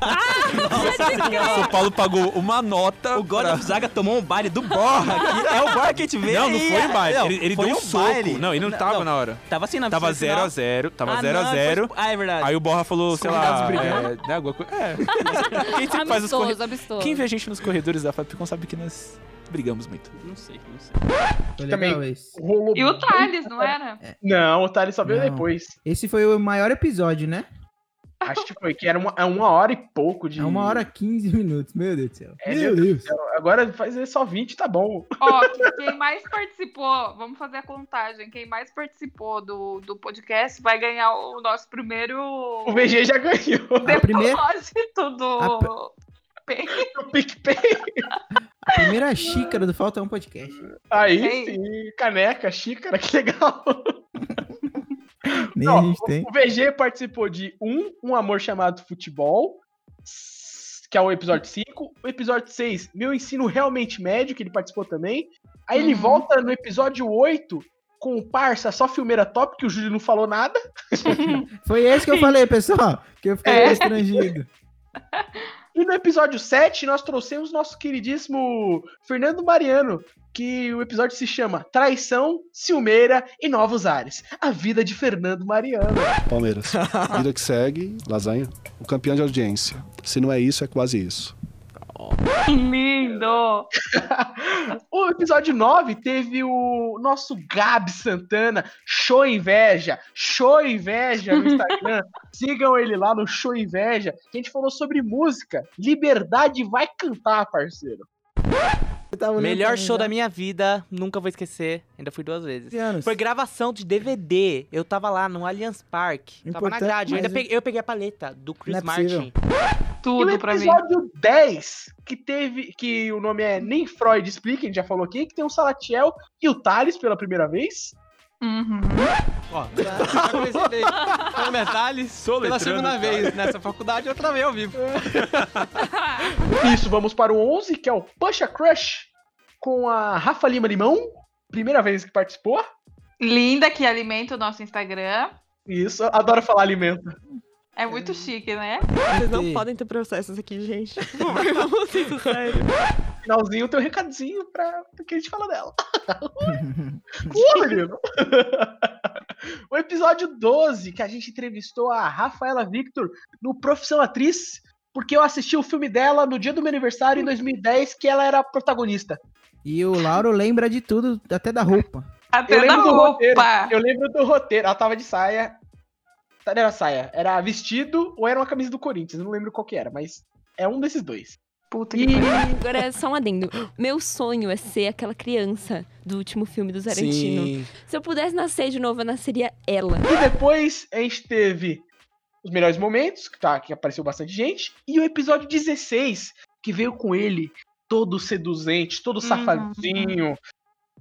O São Paulo pagou uma nota. O God of Zaga tomou um baile do Borra. aqui. É o Borra que a gente vê Não, não foi um baile. Não, ele ele deu um, um soco. baile. Não, ele não tava na hora. Tava assim na Tava no final. 0x0, tava Ah, 0x0. não, foi- Ah, é verdade. Aí o Borra falou, sei lá. É, né, alguma coisa. É. Quem sempre faz os Amistoso, corre... amistoso. Quem vê a gente nos corredores da Fapcom sabe que nós brigamos muito. Não sei, não sei. Foi Também. Rolou E o Thales, não era? Não, o Thales só veio Não. depois. Esse foi o maior episódio, né? Acho que foi, que era uma, é uma hora e pouco de. É uma hora e 15 minutos. Meu Deus do céu. É, Meu Deus. Agora fazer só 20 tá bom. Ó, quem mais participou, vamos fazer a contagem. Quem mais participou do, do podcast vai ganhar o nosso primeiro O VG já ganhou. A primeira, depósito do. O PicPay. a primeira xícara do Falta um Podcast. Aí Ei. sim, caneca, xícara, que legal. Nem Ó, a gente o- tem. O VG participou de um, Um Amor Chamado Futebol, que é o episódio 5. O episódio 6, Meu Ensino Realmente Médio, que ele participou também. Aí ele Uhum. volta no episódio 8 com o Parça, só filmeira top, que o Júlio não falou nada. Foi esse que eu falei, pessoal. Que eu fiquei É. constrangido. E no episódio 7, nós trouxemos nosso queridíssimo Fernando Mariano, que o episódio se chama Traição, Ciumeira e Novos Ares. A vida de Fernando Mariano. Palmeiras. Vida que segue, lasanha. O campeão de audiência. Se não é isso, é quase isso. Lindo! O episódio 9 teve o nosso Gabi Santana, Show Inveja, Show Inveja no Instagram. Sigam ele lá no Show Inveja, que a gente falou sobre música. Liberdade vai cantar, parceiro. Melhor show da minha vida, nunca vou esquecer. Ainda fui duas vezes. 15 anos. Foi gravação de DVD. Eu tava lá no Allianz Parque. Tava na Importante, grade. Eu, ainda mas- peguei, eu peguei a paleta do Chris é possível. Martin. O Tudo pra mim. episódio 10, que teve. Que o nome é Nem Freud Explica, a gente já falou aqui, que tem o Salatiel e o Thales pela primeira vez. Uhum. Ó, já comecei Meu Metales, pela segunda cara. vez nessa faculdade, outra vez ao vivo. Isso, vamos para o 11, que é o Puxa Crush, com a Rafa Lima Limão. Primeira vez que participou. Linda que alimenta o nosso Instagram. Isso, adoro falar alimento. É muito chique, né? Vocês não Sim. podem ter processos aqui, gente. Vamos ser sinceros. Finalzinho tem um recadinho pra do que a gente fala dela. Menino. o episódio 12, que a gente entrevistou a Rafaela Victor no Profissão Atriz, porque eu assisti o filme dela no dia do meu aniversário em 2010, que ela era a protagonista. E o Lauro lembra de tudo, até da roupa. Até Eu lembro do roteiro. roupa. Eu lembro do roteiro. Ela tava de saia. Não era saia, era vestido ou era uma camisa do Corinthians, eu não lembro qual que era, mas é um desses dois. Puta E que pariu. Agora é só um adendo. Meu sonho é ser aquela criança do último filme do Tarantino. Sim. Se eu pudesse nascer de novo, eu nasceria ela. E depois a gente teve os melhores momentos, que, tá, que apareceu bastante gente, e o episódio 16, que veio com ele todo seduzente, todo Uhum.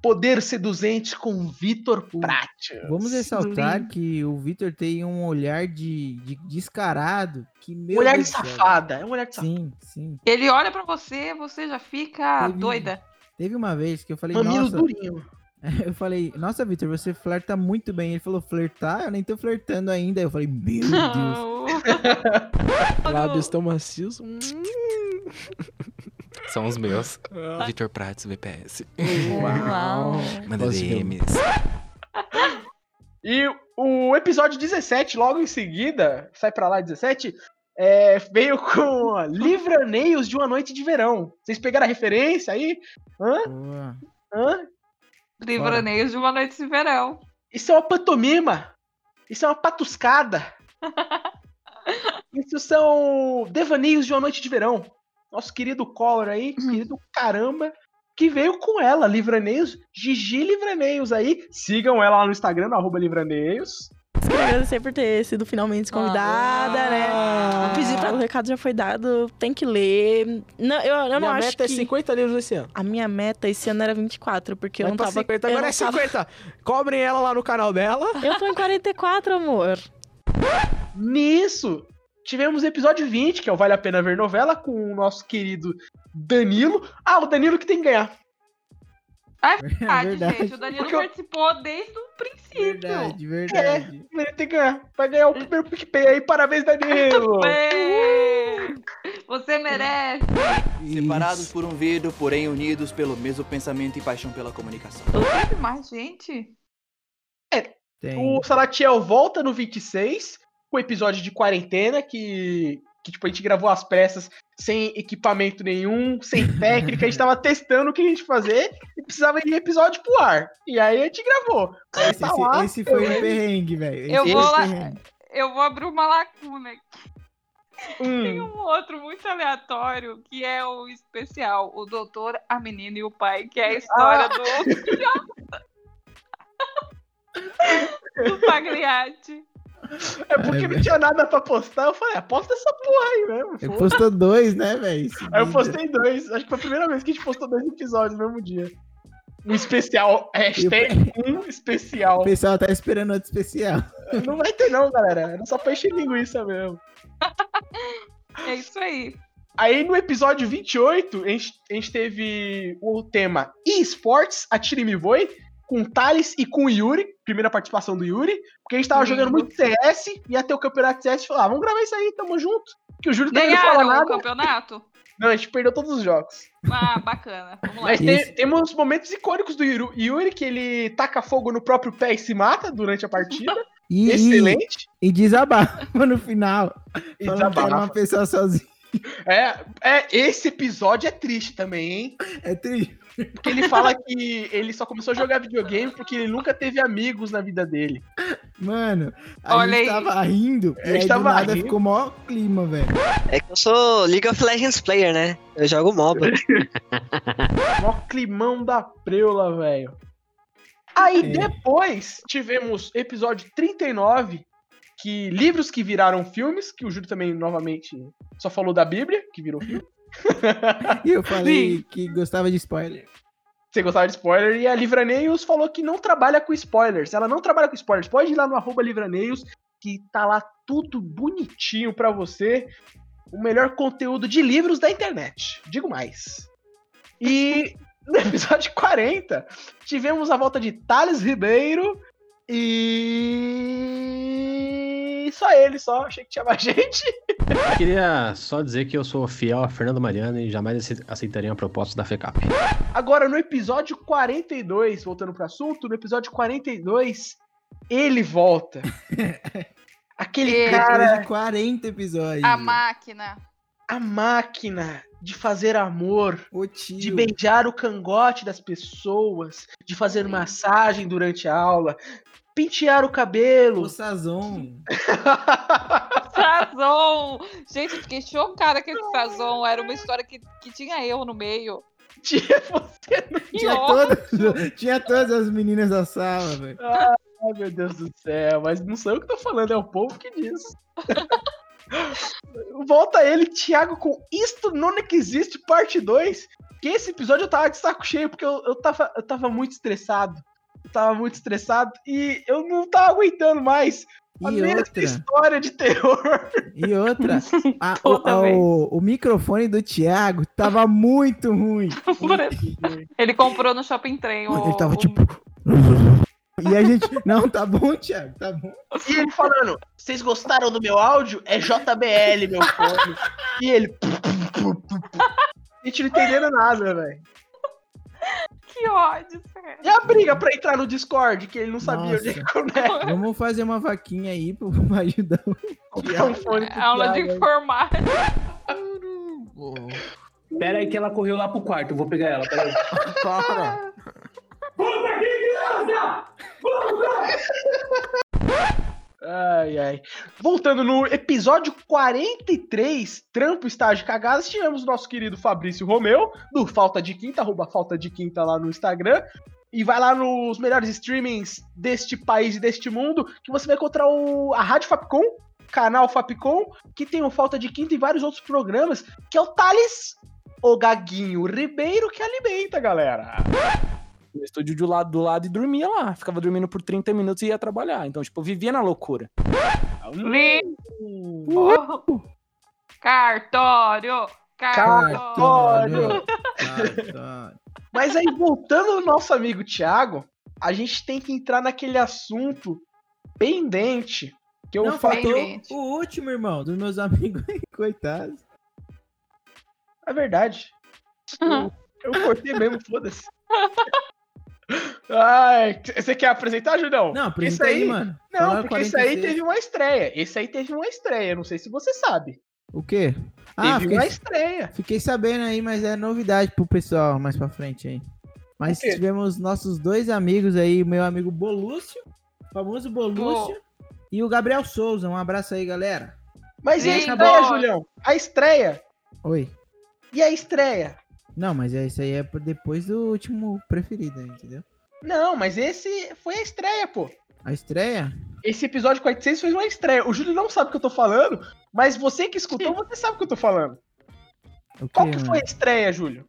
Poder seduzente com Vitor Prati. Vamos ressaltar que o Vitor tem um olhar de, de descarado. Que, meu olhar de Deus céu. safada, é um olhar de safada. Sim, sim. Ele olha pra você, você já fica Teve- doida. Teve uma vez que eu falei, Mamilo nossa, durinho. eu falei, nossa, Vitor, você flerta muito bem. Ele falou, flertar? Eu nem tô flertando ainda. Eu falei, meu Deus. Lábios tão macios. São os meus. Vitor Prates, VPS. Uau. Manda Posso? DMs. E o episódio 17, logo em seguida, sai pra lá 17, é, veio com Livraneios de uma Noite de Verão. Vocês pegaram a referência aí? Hã? Boa. Hã? Livraneios de uma noite de verão. Isso é uma pantomima. Isso é uma patuscada. Isso são devaneios de uma noite de verão. Nosso querido Collor aí, querido caramba, que veio com ela, Livraneios, Gigi Livraneios aí. Sigam ela lá no Instagram, no arroba Livraneios. Queria agradecer por ter sido finalmente convidada, né? Pedir pra- O recado já foi dado, tem que ler. Não, eu, eu não Minha acho meta é que... 50 livros esse ano. A minha meta esse ano era 24, porque eu Vai não pra tava... 50, eu agora não é tava- 50. Cobrem ela lá no canal dela. Eu tô em 44, amor. Nisso, tivemos episódio 20, que é o Vale a Pena Ver Novela, com o nosso querido Danilo. Ah, o Danilo que tem que ganhar. Ah, é verdade, verdade. gente. O Danilo Porque eu- participou desde o princípio. Verdade, É, verdade. ele tem que ganhar. Vai ganhar o primeiro PicPay aí. Parabéns, Danilo. Bem, Você merece. Separados por um vidro, porém unidos pelo mesmo pensamento e paixão pela comunicação. Teve mais gente? Tem. O Salatiel volta no 26, com o episódio de quarentena, que, que tipo, a gente gravou às pressas, sem equipamento nenhum, sem técnica, a gente tava testando o que a gente fazer e precisava de episódio pro ar. E aí a gente gravou. Esse, tá esse- lá, esse foi um perrengue, velho. Eu vou lá-. Eu vou abrir uma lacuna aqui. Tem hum, um outro muito aleatório, que é o especial, o doutor, a menina e o pai, que é a história do... do Pagliatti. É porque não tinha nada pra postar. Eu falei, aposta essa porra aí mesmo. Eu foda-se. postou dois, né, velho? Aí eu postei dois. Acho que foi a primeira vez que a gente postou dois episódios no mesmo dia. Um especial, hashtag um especial. O pessoal tá esperando outro especial. Não vai ter não, galera. Era só pra encher linguiça mesmo. É isso aí. Aí no episódio 28, a gente, a gente teve o tema eSports, Atire Me Voe, com o Thales e com o Yuri. Primeira participação do Yuri. Porque a gente tava Lindo. jogando muito CS, ia ter o campeonato de CS. Falou, ah, vamos gravar isso aí, tamo junto. Que o Júlio também não fala nada. campeonato? Não, a gente perdeu todos os jogos. Ah, bacana. Vamos lá. Mas tem- temos momentos icônicos do Yuri, Yuri, que ele taca fogo no próprio pé e se mata durante a partida. E, e, Excelente. e desabafa no final. E que era uma desabafa. pessoa sozinha. É, é, esse episódio é triste também, hein? É triste. Porque ele fala que ele só começou a jogar videogame porque ele nunca teve amigos na vida dele. Mano, a Olha gente aí. tava rindo. A E gente aí tava do nada rindo. ficou mó clima, velho. É que eu sou League of Legends player, né? Eu jogo MOBA. Mó climão da preula, velho. Aí É. depois tivemos episódio 39, que livros que viraram filmes, que o Júlio também novamente só falou da Bíblia, que virou filme. E eu falei que gostava de spoiler. Você gostava de spoiler, e a Livraneios falou que não trabalha com spoilers. Ela não trabalha com spoilers. Pode ir lá no arroba Livraneios, que tá lá tudo bonitinho pra você. O melhor conteúdo de livros da internet. Digo mais. E no episódio 40, tivemos a volta de Thales Ribeiro e. Só ele, só. Achei que tinha mais gente. Eu queria só dizer que eu sou fiel a Fernando Mariano e jamais ace- aceitaria uma proposta da FECAP. Agora, no episódio 42, voltando pro assunto, no episódio 42, ele volta. Aquele Ele. Cara, de 40 episódios. A máquina. a máquina de fazer amor, O tio. de beijar o cangote das pessoas, de fazer massagem durante a aula, pentear o cabelo. O Sazon. Sazon! Gente, eu fiquei chocada que esse Sazon era uma história que, que tinha eu no meio. Tinha você no Que Tinha, todas, tinha todas as meninas da sala, velho. Ai, meu Deus do céu, mas não sou eu que tô falando, é o povo que diz. Volta ele, Thiago, com Isto Não Existe, parte 2. Que esse episódio eu tava de saco cheio, porque eu, eu, tava, eu tava muito estressado. Tava muito estressado e eu não tava aguentando mais. A E mesma outra, história de terror. e outra, a- vez. o, o microfone do Thiago tava muito ruim. Ele comprou no shopping trem. o- Ele tava o- tipo. E a gente. Não, tá bom, Thiago, tá bom. E ele falando: Vocês gostaram do meu áudio? É JBL, meu fone. e ele. A gente não entendendo nada, velho. Que ódio, sério. E a briga pra entrar no Discord, que ele não sabia onde é que Nossa. conecta. Vamos fazer uma vaquinha aí pra ajudar o um fone pro Aula de informática. Pera aí que ela correu lá pro quarto, eu vou pegar ela, pera aí. Para. Ai, ai. Voltando no episódio 43, Trampo Estágio Cagadas, tivemos o nosso querido Fabrício Romeu, do Falta de Quinta, arroba Falta de Quinta lá no Instagram. E vai lá nos melhores streamings deste país e deste mundo, que você vai encontrar o, a Rádio Fapcom, canal Fapcom, que tem o Falta de Quinta e vários outros programas, que é o Thales, o Gaguinho Ribeiro, que alimenta, galera. No estúdio do lado, do lado e dormia lá. Ficava dormindo por 30 minutos e ia trabalhar. Então, tipo, vivia na loucura. Lindo. Cartório. Cartório. Cartório. Cartório. Mas aí, voltando no nosso amigo Thiago, a gente tem que entrar naquele assunto pendente. Que eu Não, falei. o último, irmão, dos meus amigos aí, coitados. É verdade. Eu, eu cortei mesmo, foda-se. Ai, você quer apresentar, Julião? Não, apresenta aí, aí, mano. Não, Fala porque esse aí 46. teve uma estreia. Esse aí teve uma estreia. Não sei se você sabe. O quê? Teve fiquei, uma estreia. fiquei sabendo aí, mas é novidade pro pessoal mais pra frente aí. Mas tivemos nossos dois amigos aí, meu amigo Bolúcio, famoso Bolúcio, e o Gabriel Souza. Um abraço aí, galera. Mas e a Lindo! estreia, Julião? A estreia. Oi. E a estreia? Não, mas é- isso aí é depois do último preferido, entendeu? Não, mas esse foi a estreia, pô. A estreia? Esse episódio 46 foi uma estreia. O Júlio não sabe o que eu tô falando, mas você que escutou, você sabe o que eu tô falando. Qual que mano? foi a estreia, Júlio?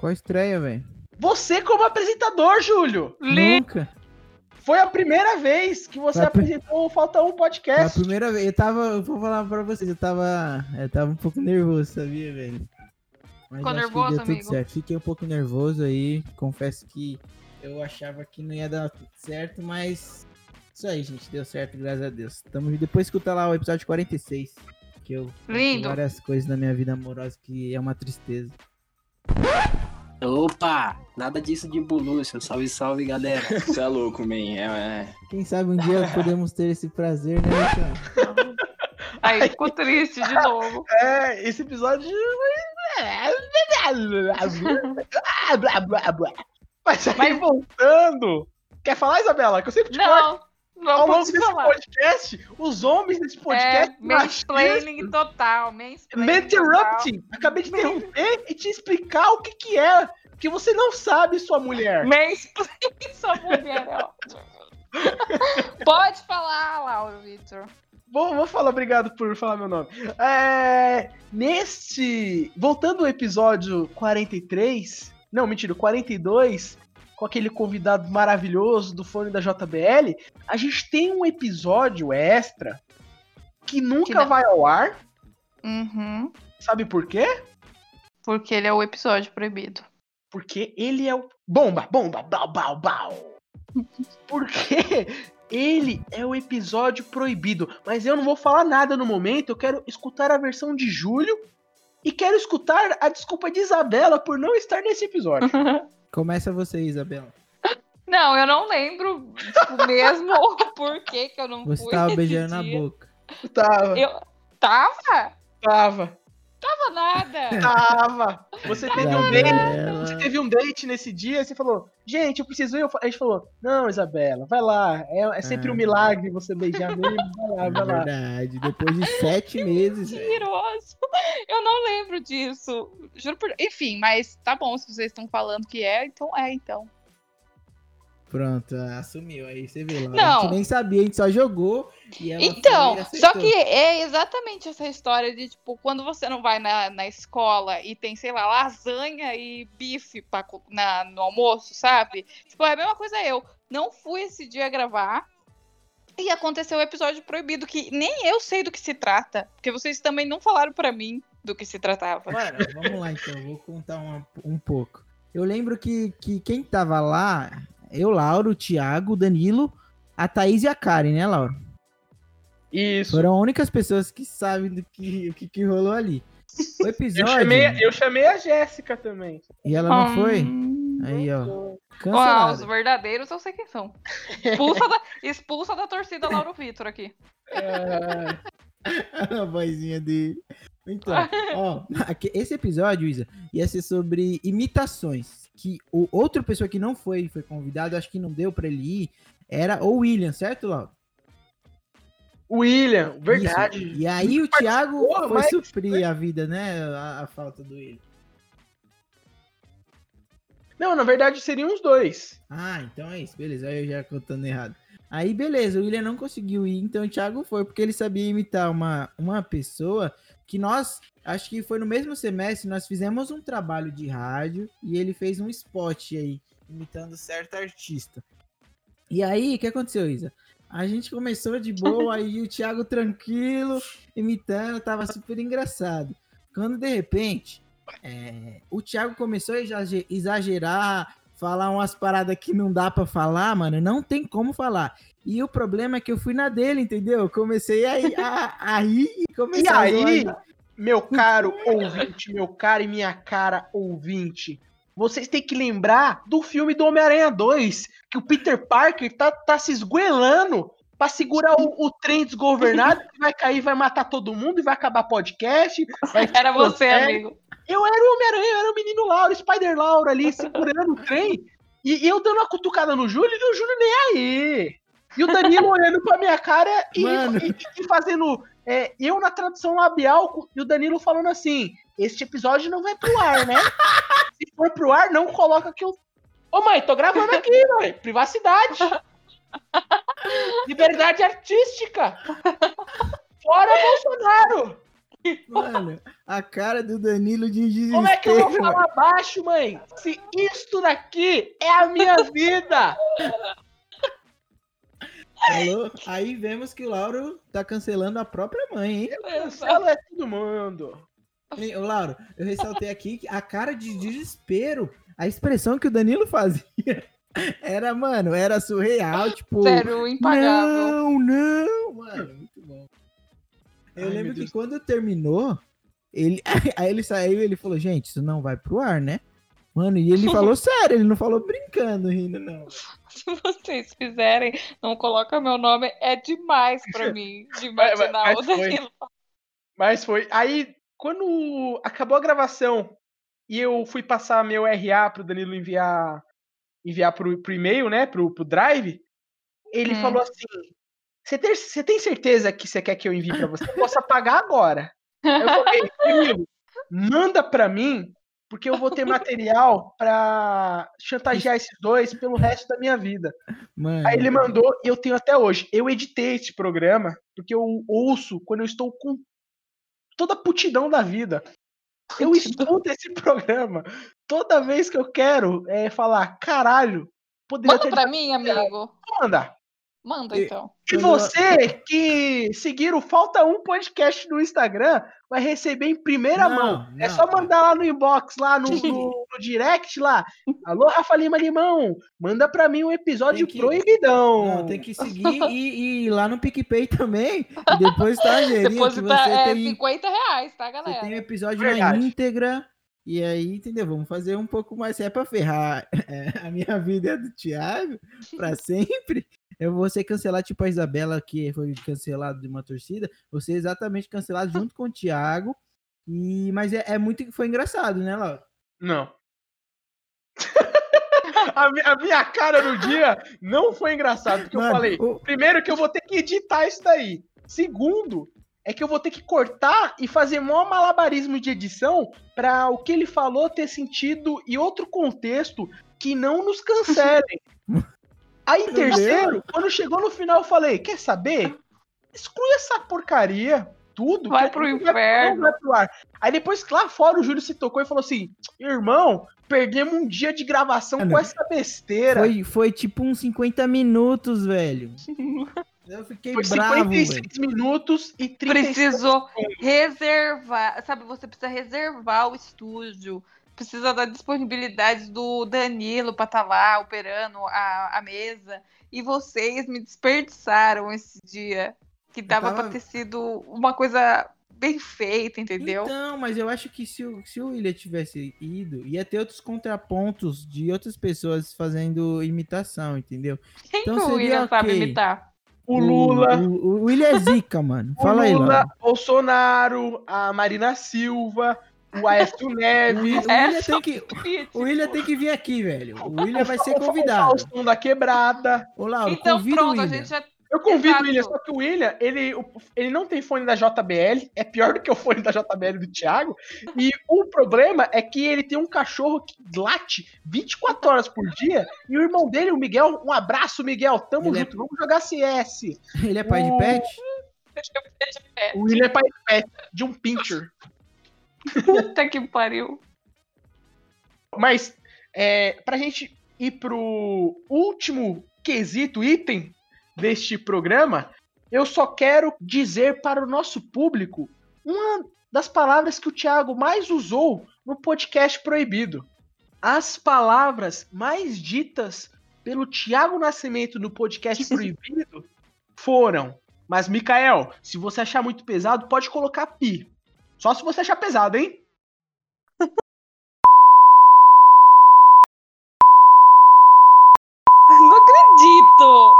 Qual a estreia, velho? Você como apresentador, Júlio. Nunca. Foi a primeira vez que você Foi a pri- apresentou o Falta 1 Foi a podcast. primeira vez. Eu tava. Eu vou falar pra vocês, eu tava. Eu tava um pouco nervoso, sabia, velho? Mas Ficou nervoso, deu tudo amigo? certo. Fiquei um pouco nervoso aí. Confesso que eu achava que não ia dar tudo certo, mas. Isso aí, gente. Deu certo, graças a Deus. Tamo depois escuta lá o episódio 46. Que eu Lindo. várias coisas na minha vida amorosa que é uma tristeza. Opa! Nada disso de Bolúcio. Salve, salve, galera. Você é louco, man. É, é. Quem sabe um dia podemos ter esse prazer, né, cara? Aí ficou triste de novo. É, esse episódio. Mas aí, voltando. Quer falar, Isabela? Que eu sempre te Não, corto. não Ao longo desse falar. podcast, os homens desse podcast. É, mansplaining total, mansplaining interrupting. Acabei de interromper e te explicar o que que é. Que você não sabe, sua mulher. Mansplaining sua mulher, é. Pode falar, Lauro Vitor. Vou, vou falar, obrigado por falar meu nome. É, neste. Voltando ao episódio 43. Não, mentira, o 42. Com aquele convidado maravilhoso do fone da JBL. A gente tem um episódio extra. Que nunca Que vai ao ar. Uhum. Sabe por quê? Porque ele é o episódio proibido. Porque ele é o. Bomba, bomba, bau, bau, bau. Porque ele é o episódio proibido. Mas eu não vou falar nada no momento. Eu quero escutar a versão de Júlio. E quero escutar a desculpa de Isabela por não estar nesse episódio. Começa você, Isabela. Não, eu não lembro tipo, mesmo o porquê que eu não Você fui. tava esse beijando na dia. boca. Tava. Eu... Tava? Tava. Tava nada. Tava. Você teve um date. Você teve um date nesse dia e você falou, gente, eu preciso ir. A gente falou, não, Isabela, vai lá. É, é sempre Ah. um milagre você beijar mesmo. Vai lá, É vai lá. verdade. Depois de sete meses. Mentiroso. Eu não lembro disso. Juro por. Enfim, mas tá bom se vocês estão falando que é, então é, então. Pronto, assumiu. Aí você vê lá. A Não. gente nem sabia, a gente só jogou. E Então, só que é exatamente essa história de, tipo, quando você não vai na, na escola e tem, sei lá, lasanha e bife pra, na, no almoço, sabe? Tipo, é a mesma coisa eu. Não fui esse dia gravar e aconteceu o episódio proibido, que nem eu sei do que se trata, porque vocês também não falaram pra mim do que se tratava. Mano, vamos lá então, vou contar uma- um pouco. Eu lembro que, que quem tava lá, eu, Lauro, o Thiago, o Danilo, a Thaís e a Karen, né, Lauro? Isso. Foram as únicas pessoas que sabem do que, o que, que rolou ali. O Eu episódio. chamei, eu chamei a Jéssica também. E ela não Hum. foi? Aí, ó. Ó, os verdadeiros eu sei quem são. Expulsa da, expulsa da torcida Lauro Vitor aqui. a vozinha dele. Então, ó, esse episódio, Isa, ia ser sobre imitações. Que o outra pessoa que não foi, foi convidado, acho que não deu pra ele ir, era o William, certo, Lauro? William, verdade. Isso. E aí o Thiago Participou, foi mas- suprir a vida, né? A, a falta do William. Não, na verdade seriam os dois. Ah, então é isso, beleza. Aí eu já contando errado. Aí, beleza, o William não conseguiu ir, então o Thiago foi, porque ele sabia imitar uma, uma pessoa que nós, acho que foi no mesmo semestre, nós fizemos um trabalho de rádio e ele fez um spot aí, imitando certo artista. E aí, o que aconteceu, Isa? A gente começou de boa, aí o Thiago tranquilo, imitando, tava super engraçado. Quando de repente é, o Thiago começou a exage- exagerar, falar umas paradas que não dá pra falar, mano. Não tem como falar. E o problema é que eu fui na dele, entendeu? Eu comecei a, a, a rir e comecei E a aí, zoar. meu caro ouvinte, meu caro e minha cara ouvinte, vocês têm que lembrar do filme do Homem-Aranha 2, que o Peter Parker tá, tá se esgoelando pra segurar o, o trem desgovernado que vai cair, vai matar todo mundo e vai acabar podcast. vai Era você, amigo. Eu era o Homem-Aranha, eu era o menino Lauro, o Spider Lauro ali, segurando o trem. E eu dando uma cutucada no Júlio e o Júlio nem aí. E o Danilo olhando pra minha cara e, e- e fazendo. é, eu na tradução labial e o Danilo falando assim: este episódio não vai pro ar, né? Se for pro ar, não coloca que eu. Ô mãe, tô gravando aqui, mãe. Privacidade. Liberdade artística. Fora Bolsonaro. Mano, a cara do Danilo de desespero. Como é que eu vou falar baixo, mãe? Se isto daqui é a minha vida. Aí vemos que o Lauro tá cancelando a própria mãe, hein? Cancela é todo mundo. Hein, Ô, Lauro, eu ressaltei aqui que a cara de desespero, a expressão que o Danilo fazia era, mano, era surreal, tipo. Sério, impagável. Não, não, mano, muito bom. Eu Ai, lembro que quando terminou, ele, aí ele saiu e ele falou, gente, isso não vai pro ar, né? Mano, e ele falou sério, ele não falou brincando, rindo, não. Se vocês fizerem, não coloca meu nome, é demais pra mim de Mas- mas- imaginar mas o foi. Danilo. Mas foi. Aí, quando acabou a gravação e eu fui passar meu RA pro Danilo enviar enviar pro, pro e-mail, né? Pro, pro Drive, ele Hum. falou assim: Você tem, tem certeza que você quer que eu envie pra você? Eu posso apagar agora. Eu falei, Danilo, manda pra mim, porque eu vou ter material pra chantagear esses dois pelo resto da minha vida. Mano, Aí ele mandou e eu tenho até hoje. Eu editei esse programa porque eu ouço quando eu estou com toda a putidão da vida. Eu escuto esse programa toda vez que eu quero é, falar, caralho, poderia Manda ter pra dito mim, errado." amigo. Vou mandar. Manda então. E você que seguir o Falta Um podcast no Instagram vai receber em primeira Não, mão. É não. só mandar lá no inbox, lá no, no- no direct, lá. Alô, Rafa Lima Limão, manda pra mim um episódio Tem que- proibidão. Não, tem que seguir e, e ir lá no PicPay também. E depois tá, que Depositar você é, tem, 50 reais, tá, você galera? tem um episódio Verdade. na íntegra. E aí, entendeu? Vamos fazer um pouco mais. Se é pra ferrar é, a minha vida a do Thiago pra sempre, eu vou ser cancelado, tipo a Isabela, que foi cancelado de uma torcida. Você exatamente cancelado junto com o Thiago. E, mas é, é muito. Foi engraçado, né, Laura? Não. a, mi- a minha cara no dia não foi engraçado, porque Mano, eu falei, o- primeiro que eu vou ter que editar isso daí. Segundo, é que eu vou ter que cortar e fazer mó malabarismo de edição pra o que ele falou ter sentido e outro contexto que não nos cancelem. Aí, em Entendeu? terceiro, quando chegou no final, eu falei, quer saber? Exclui essa porcaria, tudo. Vai pro inferno. vai pro ar. Aí depois, lá fora, o Júlio se tocou e falou assim, irmão, perdemos um dia de gravação Mano, com essa besteira. Foi, foi tipo uns 50 minutos, velho. Eu fiquei Foi bravo, 56 velho. minutos e 30 Precisou reservar, sabe? Você precisa reservar o estúdio. Precisa da disponibilidade do Danilo pra estar lá operando a, a mesa. E vocês me desperdiçaram esse dia. Que dava tava- pra ter sido uma coisa bem feita, entendeu? Então, mas eu acho que se o, se o William tivesse ido, ia ter outros contrapontos de outras pessoas fazendo imitação, entendeu? Quem Então que o William sabe ok. imitar? O Lula, O, o, o William é zica, mano. Fala aí, Lula. Bolsonaro, a Marina Silva, o Aécio O Neves. O É William tem que, o William tem que vir aqui, velho. O William vai ser o convidado. Faustão da quebrada. Ô, Laura, Então convida o pronto, a gente já. Eu convido Exato. o William, só que o William, ele, o- ele não tem fone da JBL, é pior do que o fone da JBL do Thiago. E o problema é que ele tem um cachorro que late 24 horas por dia. E o irmão dele, o Miguel, um abraço, Miguel. Tamo Ele é- junto, vamos jogar CS. Ele é pai de o- pet? O William é pai de pet, de um pincher. Puta que pariu. Mas, é, pra gente ir pro último quesito, item deste programa, eu só quero dizer para o nosso público uma das palavras que o Thiago mais usou no podcast proibido. As palavras mais ditas pelo Thiago Nascimento no podcast proibido foram. Mas, Mikael, se você achar muito pesado, pode colocar pi. Só se você achar pesado, hein? Não acredito!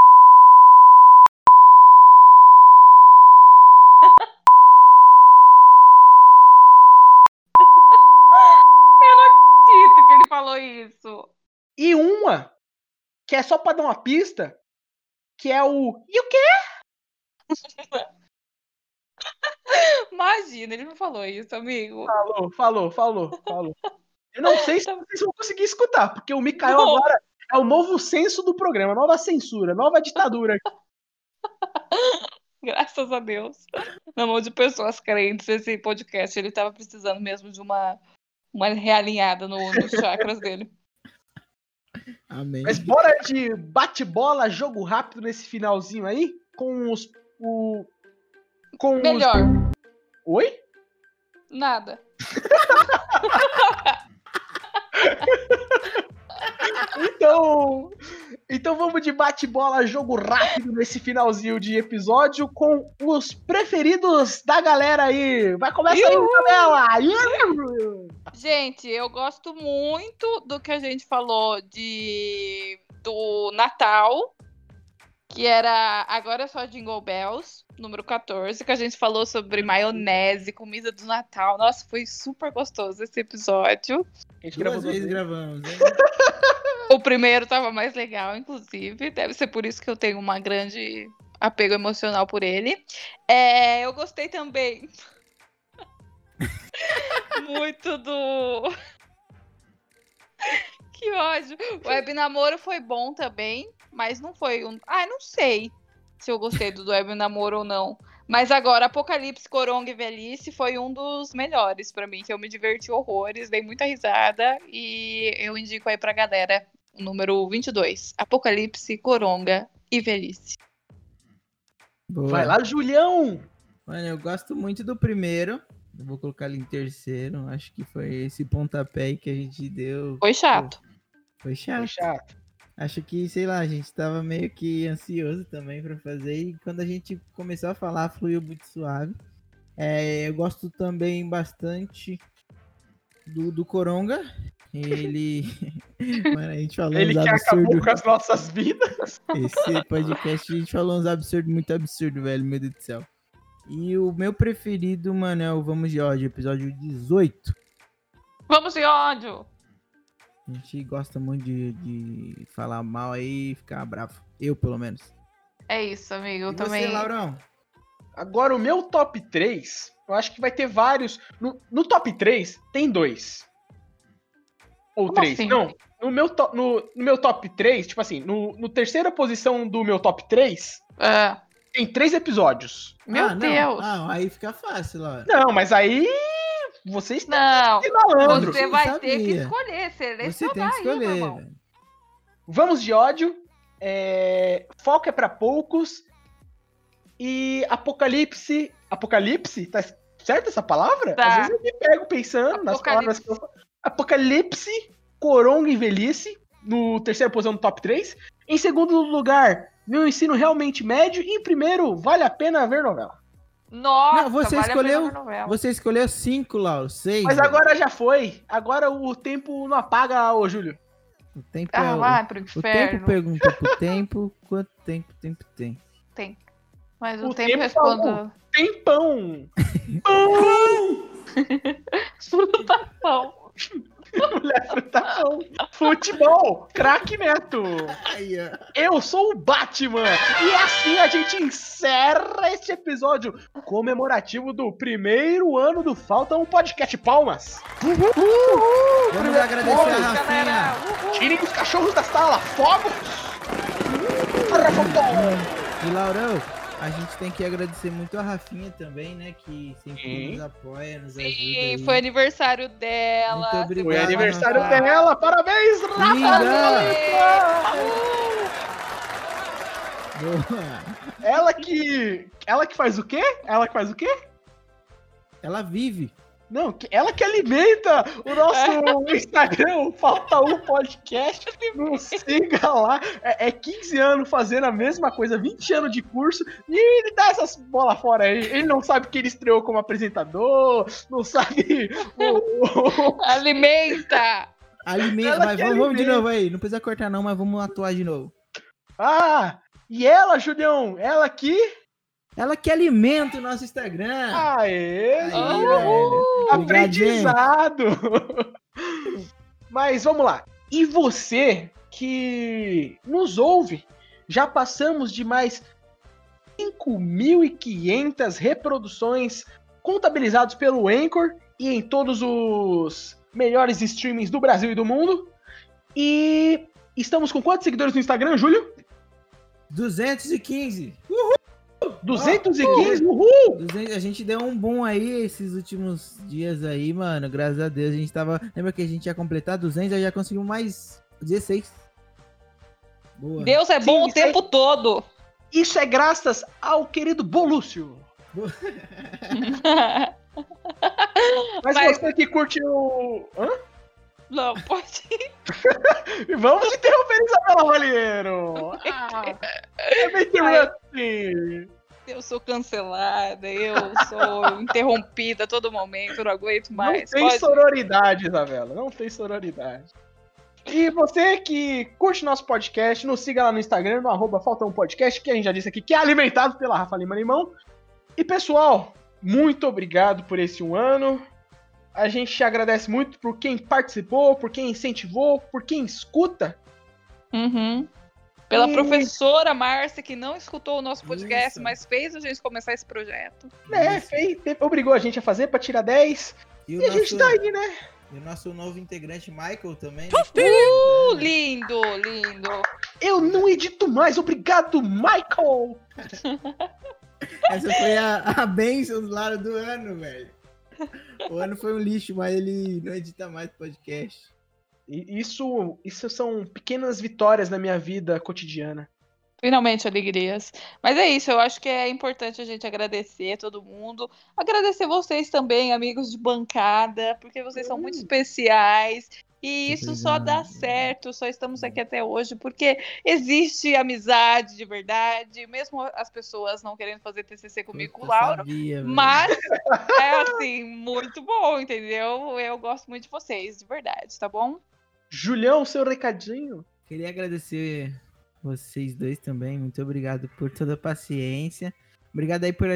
Eu não acredito que ele falou isso. E uma, que é só pra dar uma pista, que é o. E o quê? Imagina, ele não falou isso, amigo. Falou, falou, falou, falou. Eu não sei se vocês vão conseguir escutar, porque o Mikael Não. agora é o novo censo do programa, nova censura, nova ditadura. Graças a Deus. Na mão de pessoas crentes, esse podcast ele tava precisando mesmo de uma, uma realinhada no, nos chakras dele. Amém. Mas bora de bate-bola, jogo rápido nesse finalzinho aí, com os. O, com os- Melhor. Oi? Nada. Então, então vamos de bate-bola, jogo rápido nesse finalzinho de episódio com os preferidos da galera aí. Vai começar aí! Isabela. Gente, eu gosto muito do que a gente falou de do Natal, que era agora é só Jingle Bells, número 14, que a gente falou sobre maionese, comida do Natal. Nossa, foi super gostoso esse episódio. A gente Duas vezes gravamos. hein? O primeiro tava mais legal, inclusive. Deve ser por isso que eu tenho uma grande apego emocional por ele. É, eu gostei também muito do. que ódio. O web namoro foi bom também, mas não foi um. Ah, não sei se eu gostei do web namoro ou não. Mas agora, Apocalipse, Coronga e Velhice foi um dos melhores pra mim, que eu me diverti horrores, dei muita risada e eu indico aí pra galera o número 22. Apocalipse, Coronga e Velhice. Boa. Vai lá, Julião! Mano, eu gosto muito do primeiro. Eu vou colocar ele em terceiro. Acho que foi esse pontapé que a gente deu. Foi chato. Foi chato. Foi chato. Acho que, sei lá, a gente tava meio que ansioso também pra fazer. E quando a gente começou a falar, fluiu muito suave. É, eu gosto também bastante do, do Coronga. Ele. Mano, a gente falou Ele uns que acabou absurdos. com as nossas vidas. Esse podcast a gente falou uns absurdos, muito absurdo, velho, meu Deus do céu. E o meu preferido, mano, é o Vamos de Ódio, episódio 18. Vamos de ódio! A gente gosta muito de, de falar mal aí e ficar bravo. Eu, pelo menos. É isso, amigo. Eu E também. você, Laurão? Agora, o meu top 3, eu acho que vai ter vários. No, no top 3, tem dois. Ou Como três. assim? Não, no meu, to- no, no meu top 3, tipo assim, no, no terceira posição do meu top 3, É. tem três episódios. Meu Ah, não. Deus! Ah, aí fica fácil, Laura. Não, mas aí. Vocês têm Não, malandro. você vai ter que sabia. escolher, Você tem que aí, meu escolher, velho. Vamos de ódio. é, Foco é pra poucos. E Apocalipse. Apocalipse? Tá certa essa palavra? Tá. Às vezes eu me pego pensando nas palavras Apocalipse. que eu falo. Apocalipse, Coronga e Velhice. No terceiro posição do top 3. Em segundo lugar, meu ensino realmente médio. E primeiro, vale a pena ver novela. Nossa, Não, você vale a pena escolheu. ver novela. Você escolheu cinco, Lauro. Seis. Mas agora já foi. Agora o tempo não apaga, ô Júlio. O tempo Ah, é o- vai pro O inferno. tempo pergunta pro tempo quanto tempo o tempo tem. Tem. Mas o, O tempo tempo responde. falou. Tempão! Fruta pão. Mulher frutapão. Futebol, craque Neto. Ó. Eu sou o Batman. E assim a gente encerra este episódio comemorativo do primeiro ano do Falta um Podcast. Palmas. Vamos agradecer a. Tirem os cachorros da sala. Fogos. E Laurão, a gente tem que agradecer muito a Rafinha também, né? Que sempre Sim. nos apoia, nos ajuda. Sim, foi aniversário dela. Muito obrigado. Foi aniversário Rafa. dela. Parabéns, Rafa. Ela que. Ela que faz o quê? Ela que faz o quê? Ela vive. Não, que- ela que alimenta o nosso Instagram, o Falta Um Podcast. Não siga lá. É, é 15 anos fazendo a mesma coisa, 20 anos de curso, e ele dá essas bolas fora aí. Ele não sabe que ele estreou como apresentador, não sabe. o- o- Alimenta! Alimenta. Mas que vamos, vamos de novo aí. Não precisa cortar, não, mas vamos atuar de novo. Ah, e ela, Julião, ela aqui. Ela que alimenta o nosso Instagram. Aê. Obrigado, gente. Aprendizado! Mas vamos lá. E você que nos ouve, já passamos de mais 5.500 reproduções contabilizados pelo Anchor e em todos os melhores streamings do Brasil e do mundo. E estamos com quantos seguidores no Instagram, Júlio? 215. 215? Uhul! 200 a gente deu um boom aí esses últimos dias aí, mano. Graças a Deus. A gente tava. Lembra que a gente ia completar 200? aí já conseguiu mais 16. Boa. Deus é bom o tempo todo. Isso é graças ao querido Bolúcio. Mas, Mas- você que curte o. Hã? Não, pode ir. Vamos interromper Isabela Valheiro! Ah, é bem interrupting. Eu sou cancelada, eu sou interrompida a todo momento, eu não aguento Não mais. tem Pode- sororidade, Isabela. Não tem sororidade. E você que curte nosso podcast, nos siga lá no Instagram, no arroba Falta um Podcast, que a gente já disse aqui, que é alimentado pela Rafa Lima Limão. E pessoal, muito obrigado por esse um ano. A gente agradece muito por quem participou, por quem incentivou, por quem escuta. Uhum. Pela E- professora Márcia, que não escutou o nosso podcast, mas fez a gente começar esse projeto. Né, fez, obrigou a gente a fazer pra tirar 10. E, E, a gente tá aí, né? E o nosso novo integrante, Michael, também. Uh, lindo, lindo. Eu não edito mais, obrigado, Michael! Essa foi a, a bênção do lado do ano, velho. O ano foi um lixo, mas ele não edita mais podcast. E Isso, isso são pequenas vitórias na minha vida cotidiana. Finalmente alegrias. Mas é isso, eu acho que é importante a gente agradecer todo mundo. Agradecer vocês também, amigos de bancada, porque vocês são muito especiais. E isso só dá certo, só estamos aqui até hoje, porque existe amizade de verdade, mesmo as pessoas não querendo fazer TCC comigo com o Lauro. Sabia. Mas é assim, muito bom, entendeu? Eu gosto muito de vocês, de verdade, tá bom? Julião, seu recadinho. Queria agradecer vocês dois também. Muito obrigado por toda a paciência. Obrigado aí por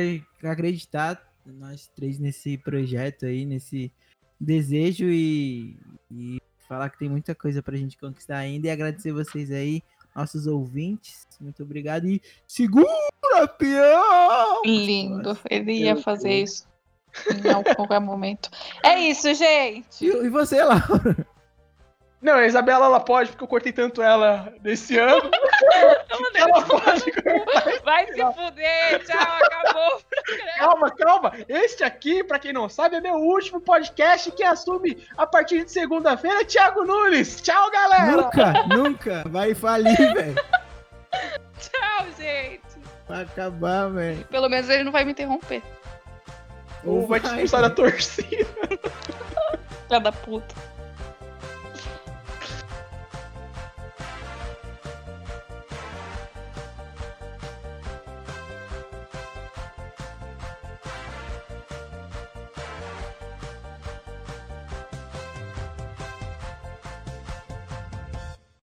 acreditar nós três nesse projeto aí, nesse desejo e, e falar que tem muita coisa pra gente conquistar ainda. E agradecer vocês aí, nossos ouvintes. Muito obrigado e segura, peão! Lindo, ele ia fazer isso em qualquer momento. É isso, gente. E, e você, Laura? Não, a Isabela ela pode, porque eu cortei tanto ela nesse ano. ela pode cortar. Vai se fuder, tchau, acabou. Calma, calma. Este aqui, pra quem não sabe, é meu último podcast que assume a partir de segunda-feira, Thiago Nunes. Tchau, galera. Nunca, nunca vai falir, velho. Tchau, gente. Vai acabar, velho. Pelo menos ele não vai me interromper. Ou vai te expulsar da torcida. Filha da puta.